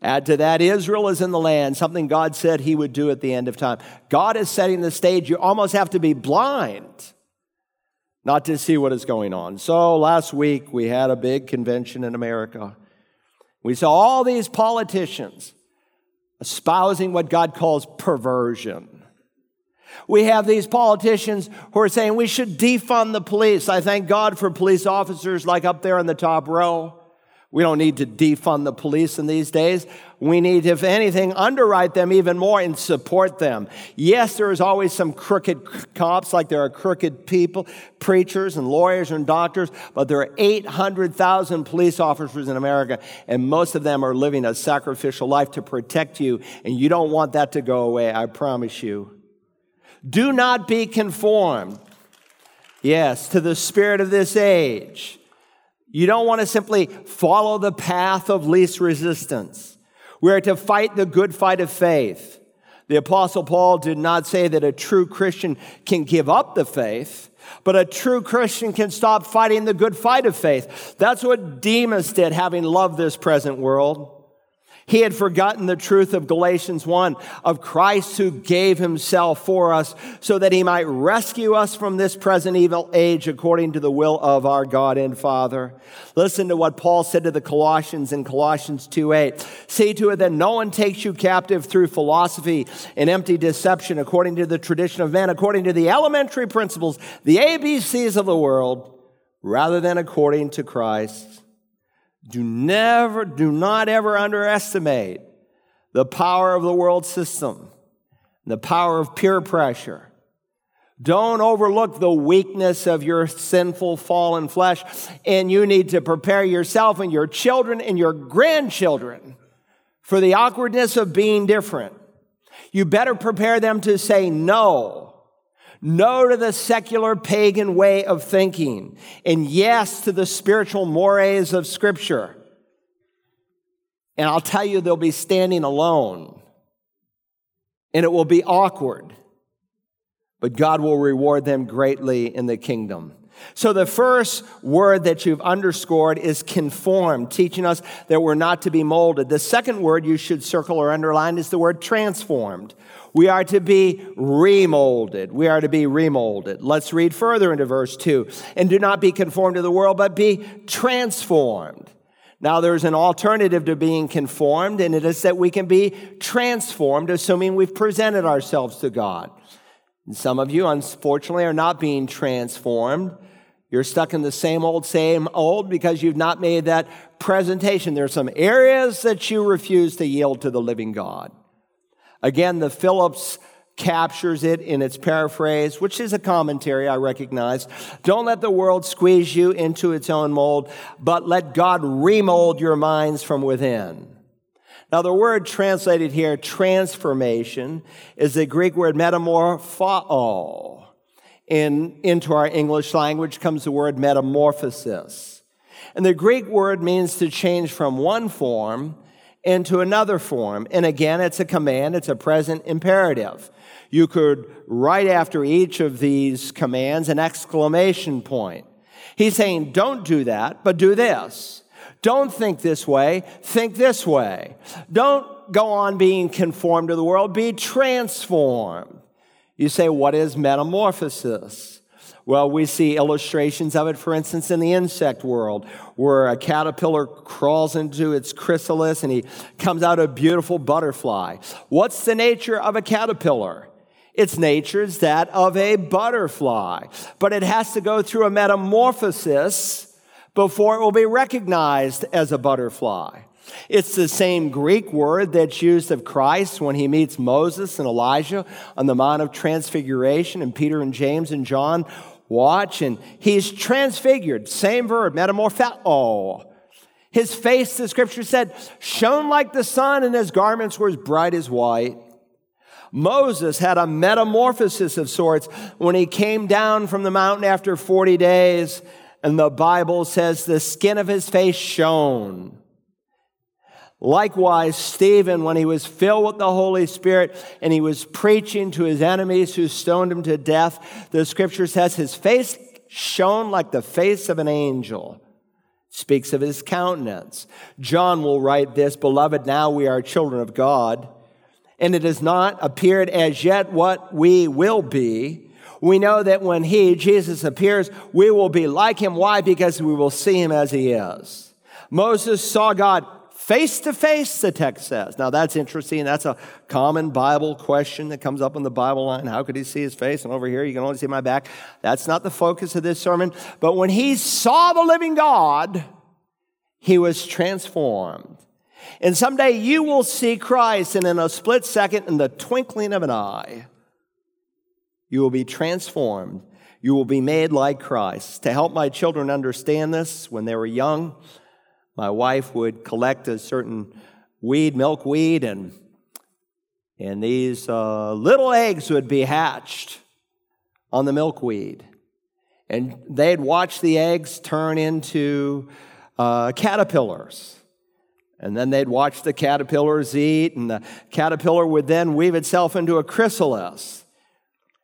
Add to that, Israel is in the land, something God said he would do at the end of time. God is setting the stage. You almost have to be blind not to see what is going on. So last week we had a big convention in America. We saw all these politicians espousing what God calls perversion. We have these politicians who are saying we should defund the police. I thank God for police officers like up there in the top row. We don't need to defund the police in these days. We need, if anything, underwrite them even more and support them. Yes, there is always some crooked cops, like there are crooked people, preachers and lawyers and doctors, but there are 800,000 police officers in America, and most of them are living a sacrificial life to protect you, and you don't want that to go away, I promise you. Do not be conformed, yes, to the spirit of this age. You don't want to simply follow the path of least resistance. We are to fight the good fight of faith. The Apostle Paul did not say that a true Christian can give up the faith, but a true Christian can stop fighting the good fight of faith. That's what Demas did, having loved this present world. He had forgotten the truth of Galatians 1 of Christ who gave himself for us so that he might rescue us from this present evil age according to the will of our God and Father. Listen to what Paul said to the Colossians in Colossians 2 8. See to it that no one takes you captive through philosophy and empty deception according to the tradition of men, according to the elementary principles, the ABCs of the world, rather than according to Christ. Do never, do not ever underestimate the power of the world system, the power of peer pressure. Don't overlook the weakness of your sinful fallen flesh, and you need to prepare yourself and your children and your grandchildren for the awkwardness of being different. You better prepare them to say no no to the secular pagan way of thinking, and yes to the spiritual mores of Scripture. And I'll tell you, they'll be standing alone, and it will be awkward, but God will reward them greatly in the kingdom. So, the first word that you've underscored is conformed, teaching us that we're not to be molded. The second word you should circle or underline is the word transformed. We are to be remolded. We are to be remolded. Let's read further into verse 2. And do not be conformed to the world, but be transformed. Now, there's an alternative to being conformed, and it is that we can be transformed, assuming we've presented ourselves to God. And some of you, unfortunately, are not being transformed. You're stuck in the same old, same old because you've not made that presentation. There are some areas that you refuse to yield to the living God. Again, the Phillips captures it in its paraphrase, which is a commentary, I recognize. Don't let the world squeeze you into its own mold, but let God remold your minds from within. Now, the word translated here, transformation, is the Greek word metamorpho. In, into our English language comes the word metamorphosis. And the Greek word means to change from one form into another form. And again, it's a command, it's a present imperative. You could write after each of these commands an exclamation point. He's saying, don't do that, but do this. Don't think this way, think this way. Don't go on being conformed to the world, be transformed. You say, what is metamorphosis? Well, we see illustrations of it, for instance, in the insect world, where a caterpillar crawls into its chrysalis and he comes out a beautiful butterfly. What's the nature of a caterpillar? Its nature is that of a butterfly, but it has to go through a metamorphosis before it will be recognized as a butterfly. It's the same Greek word that's used of Christ when he meets Moses and Elijah on the Mount of Transfiguration, and Peter and James and John watch, and he's transfigured. Same verb, metamorpho. Oh, his face, the scripture said, shone like the sun, and his garments were as bright as white. Moses had a metamorphosis of sorts when he came down from the mountain after 40 days and the Bible says the skin of his face shone. Likewise, Stephen, when he was filled with the Holy Spirit and he was preaching to his enemies who stoned him to death, the scripture says his face shone like the face of an angel. Speaks of his countenance. John will write this Beloved, now we are children of God, and it has not appeared as yet what we will be we know that when He, Jesus, appears, we will be like Him. Why? Because we will see Him as He is. Moses saw God face to face, the text says. Now that's interesting. That's a common Bible question that comes up on the Bible line. How could he see his face? And over here, you can only see my back. That's not the focus of this sermon. But when he saw the living God, he was transformed. And someday you will see Christ, and in a split second, in the twinkling of an eye, you will be transformed. You will be made like Christ. To help my children understand this, when they were young, my wife would collect a certain weed, milkweed, and, and these uh, little eggs would be hatched on the milkweed. And they'd watch the eggs turn into uh, caterpillars. And then they'd watch the caterpillars eat, and the caterpillar would then weave itself into a chrysalis.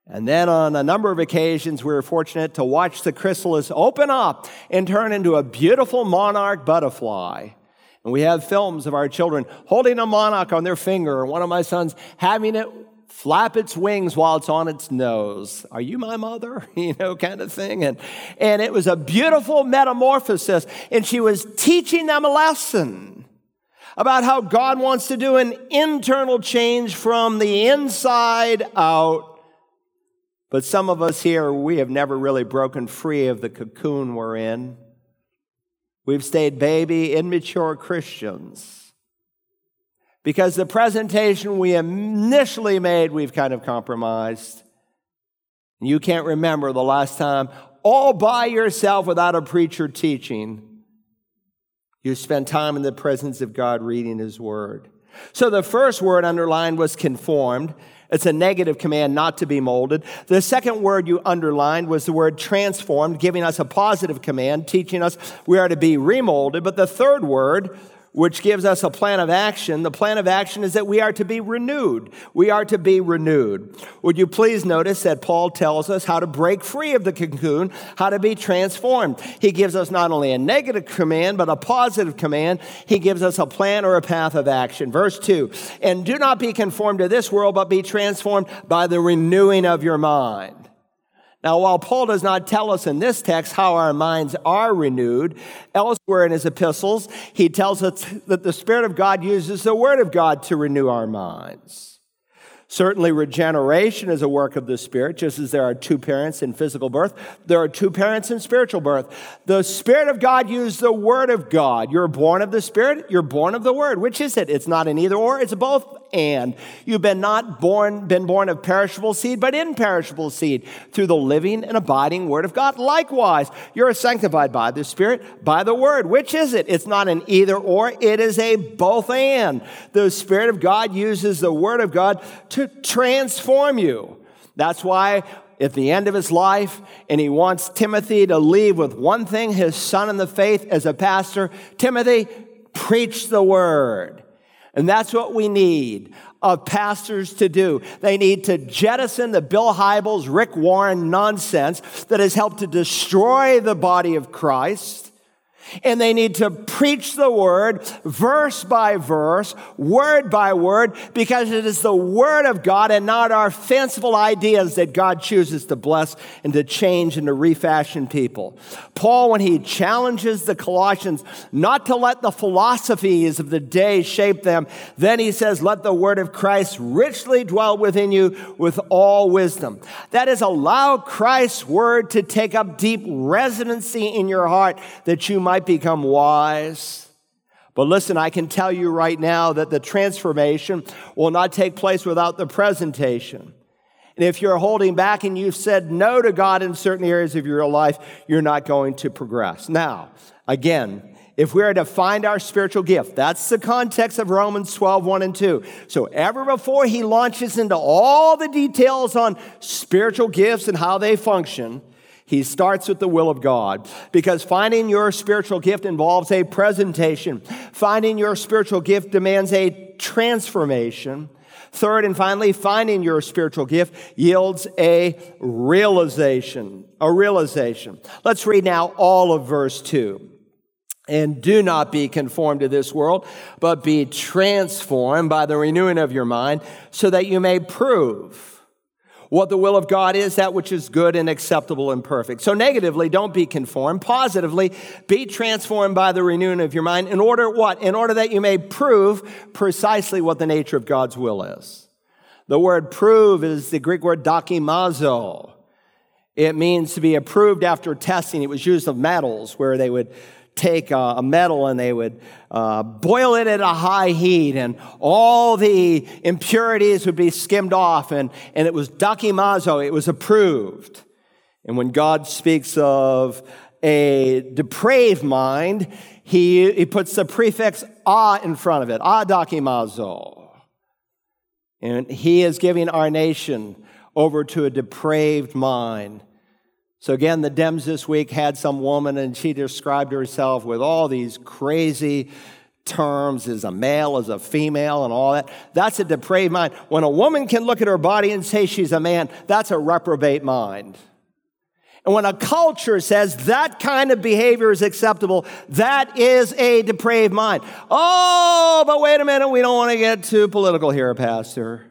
And then on a number of occasions, we were fortunate to watch the chrysalis open up and turn into a beautiful monarch butterfly. And we have films of our children holding a monarch on their finger, and one of my sons having it flap its wings while it's on its nose. Are you my mother? You know, kind of thing. And, and it was a beautiful metamorphosis. And she was teaching them a lesson about how God wants to do an internal change from the inside out but some of us here, we have never really broken free of the cocoon we're in. We've stayed baby, immature Christians. Because the presentation we initially made, we've kind of compromised. You can't remember the last time, all by yourself without a preacher teaching, you spent time in the presence of God reading His Word. So the first word underlined was conformed. It's a negative command not to be molded. The second word you underlined was the word transformed, giving us a positive command, teaching us we are to be remolded. But the third word which gives us a plan of action. The plan of action is that we are to be renewed. We are to be renewed. Would you please notice that Paul tells us how to break free of the cocoon, how to be transformed? He gives us not only a negative command, but a positive command. He gives us a plan or a path of action. Verse 2 And do not be conformed to this world, but be transformed by the renewing of your mind. Now, while Paul does not tell us in this text how our minds are renewed, elsewhere in his epistles, he tells us that the Spirit of God uses the Word of God to renew our minds. Certainly, regeneration is a work of the Spirit, just as there are two parents in physical birth, there are two parents in spiritual birth. The Spirit of God used the Word of God. You're born of the Spirit, you're born of the Word. Which is it? It's not an either or, it's a both and. You've been not born, been born of perishable seed, but imperishable seed through the living and abiding Word of God. Likewise, you're sanctified by the Spirit, by the Word. Which is it? It's not an either or, it is a both and. The Spirit of God uses the Word of God to transform you. That's why at the end of his life, and he wants Timothy to leave with one thing his son in the faith as a pastor Timothy, preach the word. And that's what we need of pastors to do. They need to jettison the Bill Hybels, Rick Warren nonsense that has helped to destroy the body of Christ and they need to preach the word verse by verse, word by word, because it is the word of God and not our fanciful ideas that God chooses to bless and to change and to refashion people. Paul, when he challenges the Colossians not to let the philosophies of the day shape them, then he says, Let the word of Christ richly dwell within you with all wisdom. That is, allow Christ's word to take up deep residency in your heart that you might might become wise. But listen, I can tell you right now that the transformation will not take place without the presentation. And if you're holding back and you've said no to God in certain areas of your life, you're not going to progress. Now, again, if we are to find our spiritual gift, that's the context of Romans 12, 1 and 2. So, ever before he launches into all the details on spiritual gifts and how they function, he starts with the will of God because finding your spiritual gift involves a presentation. Finding your spiritual gift demands a transformation. Third and finally, finding your spiritual gift yields a realization. A realization. Let's read now all of verse 2. And do not be conformed to this world, but be transformed by the renewing of your mind, so that you may prove what the will of God is, that which is good and acceptable and perfect. So, negatively, don't be conformed. Positively, be transformed by the renewing of your mind in order what? In order that you may prove precisely what the nature of God's will is. The word prove is the Greek word dokimazo. It means to be approved after testing. It was used of metals where they would take a, metal and they would uh, boil it at a high heat, and all the impurities would be skimmed off, and, and it was dokimazo, it was approved. And when God speaks of a depraved mind, he, he puts the prefix a in front of it, a dokimazo. And he is giving our nation over to a depraved mind. So, again, the Dems this week had some woman and she described herself with all these crazy terms as a male, as a female, and all that. That's a depraved mind. When a woman can look at her body and say she's a man, that's a reprobate mind. And when a culture says that kind of behavior is acceptable, that is a depraved mind. Oh, but wait a minute, we don't want to get too political here, Pastor.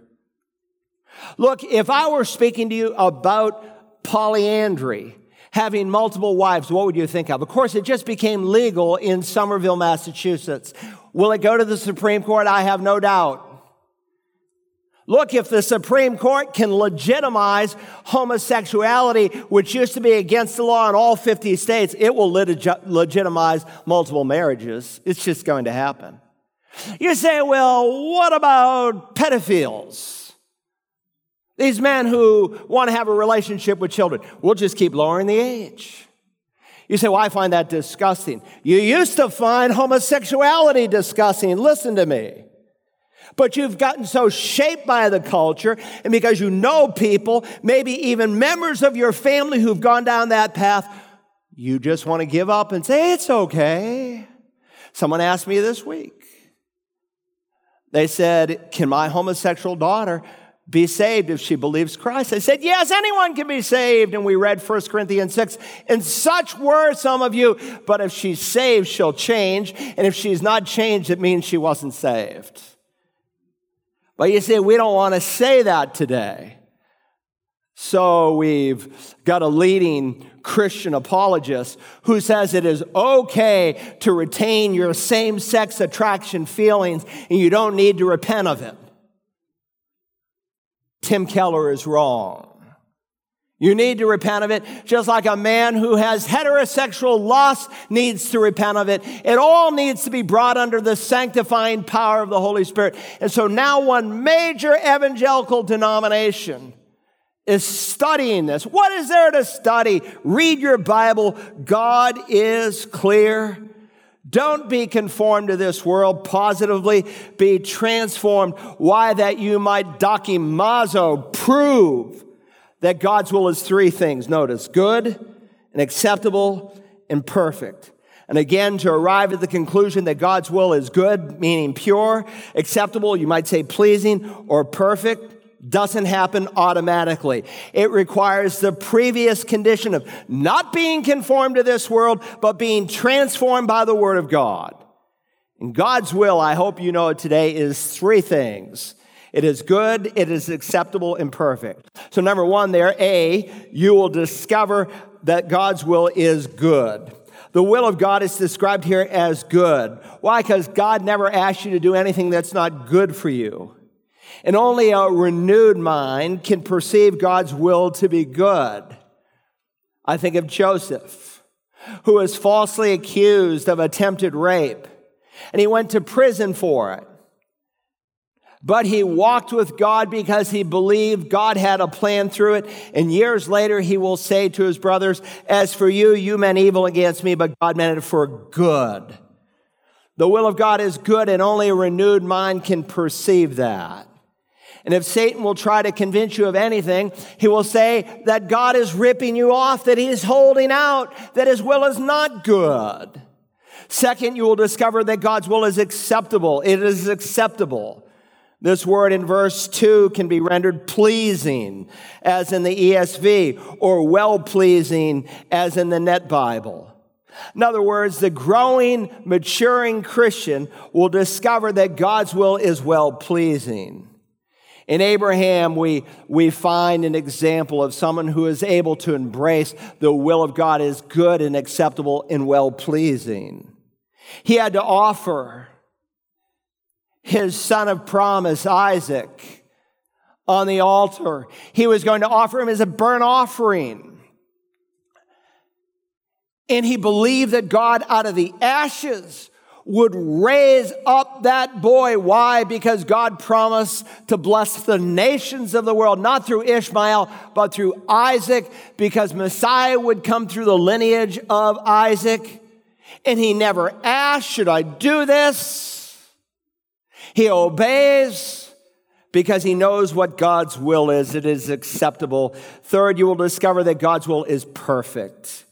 Look, if I were speaking to you about polyandry, having multiple wives, what would you think of? Of course, it just became legal in Somerville, Massachusetts. Will it go to the Supreme Court? I have no doubt. Look, if the Supreme Court can legitimize homosexuality, which used to be against the law in all 50 states, it will legitimize multiple marriages. It's just going to happen. You say, well, what about pedophiles? These men who want to have a relationship with children, we'll just keep lowering the age. You say, Well, I find that disgusting. You used to find homosexuality disgusting. Listen to me. But you've gotten so shaped by the culture, and because you know people, maybe even members of your family who've gone down that path, you just want to give up and say, It's okay. Someone asked me this week. They said, Can my homosexual daughter be saved if she believes Christ? I said, yes, anyone can be saved. And we read 1 Corinthians 6. And such were some of you. But if she's saved, she'll change. And if she's not changed, it means she wasn't saved. But you see, we don't want to say that today. So we've got a leading Christian apologist who says it is okay to retain your same sex attraction feelings and you don't need to repent of it. Tim Keller is wrong. You need to repent of it, just like a man who has heterosexual lust needs to repent of it. It all needs to be brought under the sanctifying power of the Holy Spirit. And so now, one major evangelical denomination is studying this. What is there to study? Read your Bible. God is clear. Don't be conformed to this world. Positively be transformed. Why? That you might dokimazo, prove that God's will is three things. Notice good and acceptable and perfect. And again, to arrive at the conclusion that God's will is good, meaning pure, acceptable, you might say pleasing, or perfect, doesn't happen automatically. It requires the previous condition of not being conformed to this world, but being transformed by the Word of God. And God's will, I hope you know it today, is three things it is good, it is acceptable, and perfect. So, number one, there, A, you will discover that God's will is good. The will of God is described here as good. Why? Because God never asked you to do anything that's not good for you. And only a renewed mind can perceive God's will to be good. I think of Joseph, who was falsely accused of attempted rape, and he went to prison for it. But he walked with God because he believed God had a plan through it. And years later, he will say to his brothers, As for you, you meant evil against me, but God meant it for good. The will of God is good, and only a renewed mind can perceive that. And if Satan will try to convince you of anything, he will say that God is ripping you off, that he is holding out, that his will is not good. Second, you will discover that God's will is acceptable. It is acceptable. This word in verse 2 can be rendered pleasing, as in the ESV, or well pleasing, as in the NET Bible. In other words, the growing, maturing Christian will discover that God's will is well pleasing. In Abraham, we, we find an example of someone who is able to embrace the will of God as good and acceptable and well pleasing. He had to offer his son of promise, Isaac, on the altar. He was going to offer him as a burnt offering. And he believed that God, out of the ashes, would raise up that boy. Why? Because God promised to bless the nations of the world, not through Ishmael, but through Isaac, because Messiah would come through the lineage of Isaac. And he never asked, Should I do this? He obeys because he knows what God's will is. It is acceptable. Third, you will discover that God's will is perfect.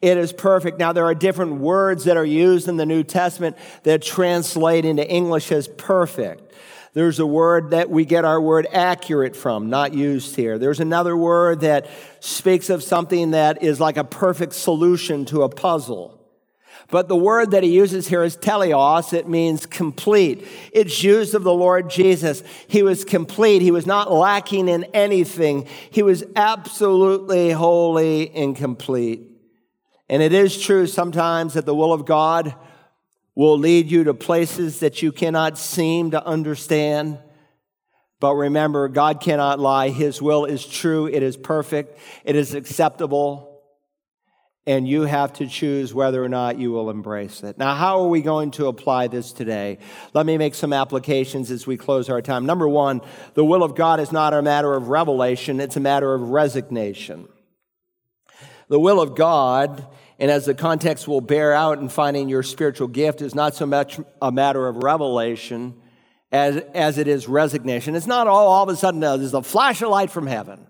It is perfect. Now, there are different words that are used in the New Testament that translate into English as perfect. There's a word that we get our word accurate from, not used here. There's another word that speaks of something that is like a perfect solution to a puzzle. But the word that he uses here is teleios. It means complete. It's used of the Lord Jesus. He was complete. He was not lacking in anything. He was absolutely holy and complete. And it is true sometimes that the will of God will lead you to places that you cannot seem to understand. But remember, God cannot lie. His will is true. It is perfect. It is acceptable and you have to choose whether or not you will embrace it. Now, how are we going to apply this today? Let me make some applications as we close our time. Number one, the will of God is not a matter of revelation, it's a matter of resignation. The will of God, and as the context will bear out in finding your spiritual gift, is not so much a matter of revelation as, as it is resignation. It's not all, all of a sudden uh, there's a flash of light from heaven.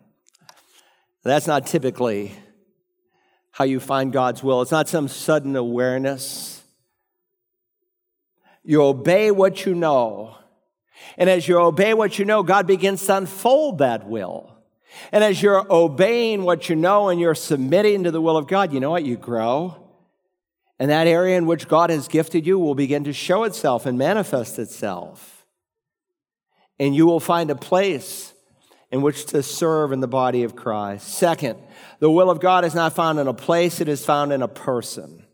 That's not typically how you find God's will. It's not some sudden awareness. You obey what you know. And as you obey what you know, God begins to unfold that will. And as you're obeying what you know and you're submitting to the will of God, you know what? You grow. And that area in which God has gifted you will begin to show itself and manifest itself. And you will find a place in which to serve in the body of Christ. Second, the will of God is not found in a place, it is found in a person.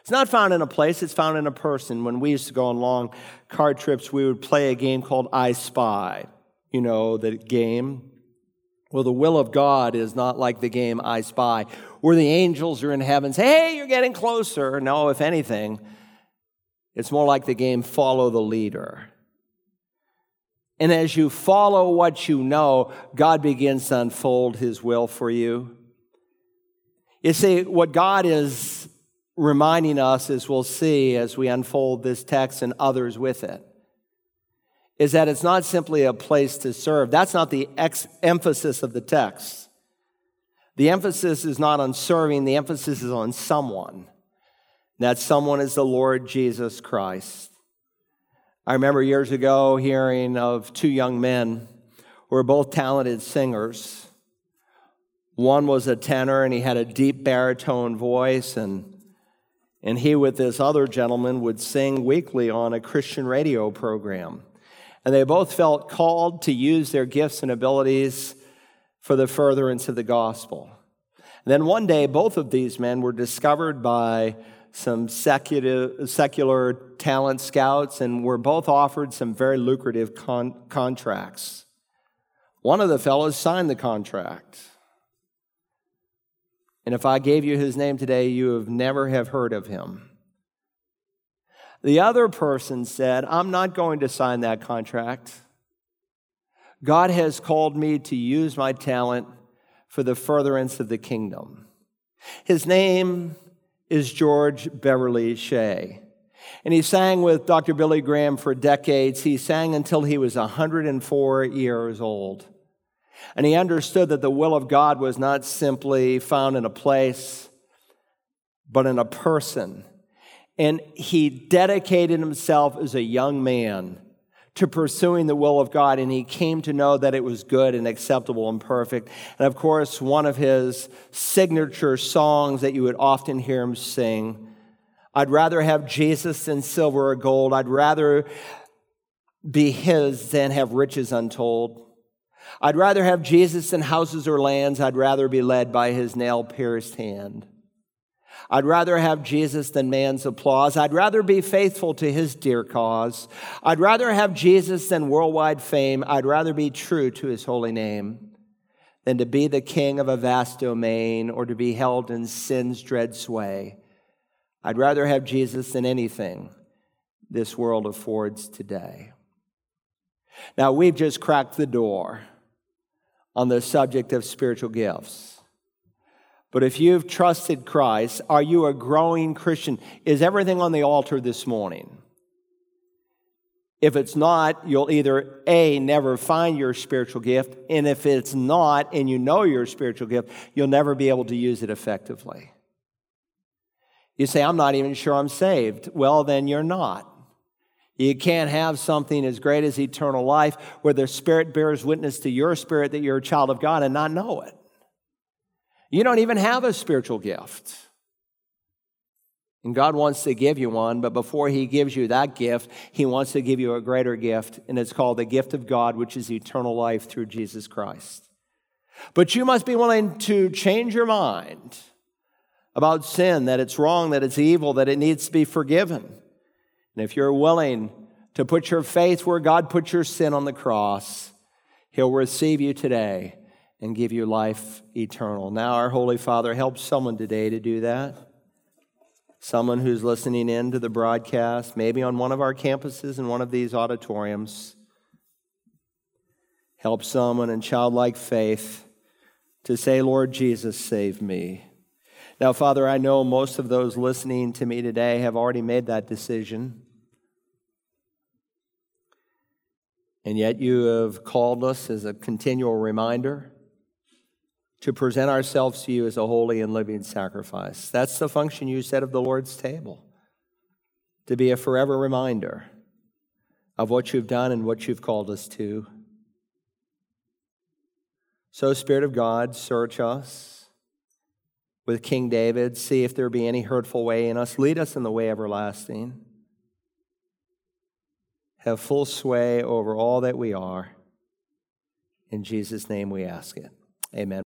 It's not found in a place, it's found in a person. When we used to go on long car trips, we would play a game called I Spy. You know, the game. Well, the will of God is not like the game I Spy, where the angels are in heaven say, hey, you're getting closer. No, if anything, it's more like the game Follow the Leader. And as you follow what you know, God begins to unfold His will for you. You see, what God is reminding us, as we'll see as we unfold this text and others with it, is that it's not simply a place to serve. That's not the ex- emphasis of the text. The emphasis is not on serving, the emphasis is on someone. That someone is the Lord Jesus Christ. I remember years ago hearing of two young men who were both talented singers. One was a tenor and he had a deep baritone voice, and, and he, with this other gentleman, would sing weekly on a Christian radio program and they both felt called to use their gifts and abilities for the furtherance of the gospel. And then one day, both of these men were discovered by some secular, talent scouts and were both offered some very lucrative con- contracts. One of the fellows signed the contract. And if I gave you his name today, you have never have heard of him. The other person said, I'm not going to sign that contract. God has called me to use my talent for the furtherance of the kingdom. His name is George Beverly Shea. And he sang with Dr. Billy Graham for decades. He sang until he was 104 years old. And he understood that the will of God was not simply found in a place, but in a person and he dedicated himself as a young man to pursuing the will of God, and he came to know that it was good and acceptable and perfect. And of course, one of his signature songs that you would often hear him sing I'd rather have Jesus than silver or gold. I'd rather be his than have riches untold. I'd rather have Jesus than houses or lands. I'd rather be led by his nail pierced hand. I'd rather have Jesus than man's applause. I'd rather be faithful to his dear cause. I'd rather have Jesus than worldwide fame. I'd rather be true to his holy name than to be the king of a vast domain or to be held in sin's dread sway. I'd rather have Jesus than anything this world affords today. Now, we've just cracked the door on the subject of spiritual gifts. But if you've trusted Christ, are you a growing Christian? Is everything on the altar this morning? If it's not, you'll either A, never find your spiritual gift, and if it's not, and you know your spiritual gift, you'll never be able to use it effectively. You say, I'm not even sure I'm saved. Well, then you're not. You can't have something as great as eternal life where the Spirit bears witness to your spirit that you're a child of God and not know it. You don't even have a spiritual gift. And God wants to give you one, but before He gives you that gift, He wants to give you a greater gift, and it's called the gift of God, which is eternal life through Jesus Christ. But you must be willing to change your mind about sin, that it's wrong, that it's evil, that it needs to be forgiven. And if you're willing to put your faith where God put your sin on the cross, He'll receive you today and give you life eternal. Now, our Holy Father, help someone today to do that. Someone who's listening in to the broadcast, maybe on one of our campuses in one of these auditoriums. Help someone in childlike faith to say, Lord Jesus, save me. Now, Father, I know most of those listening to me today have already made that decision. And yet you have called us as a continual reminder to present ourselves to you as a holy and living sacrifice. That's the function you said of the Lord's table, to be a forever reminder of what you've done and what you've called us to. So, Spirit of God, search us with King David, see if there be any hurtful way in us, lead us in the way everlasting. Have full sway over all that we are. In Jesus' name we ask it. Amen.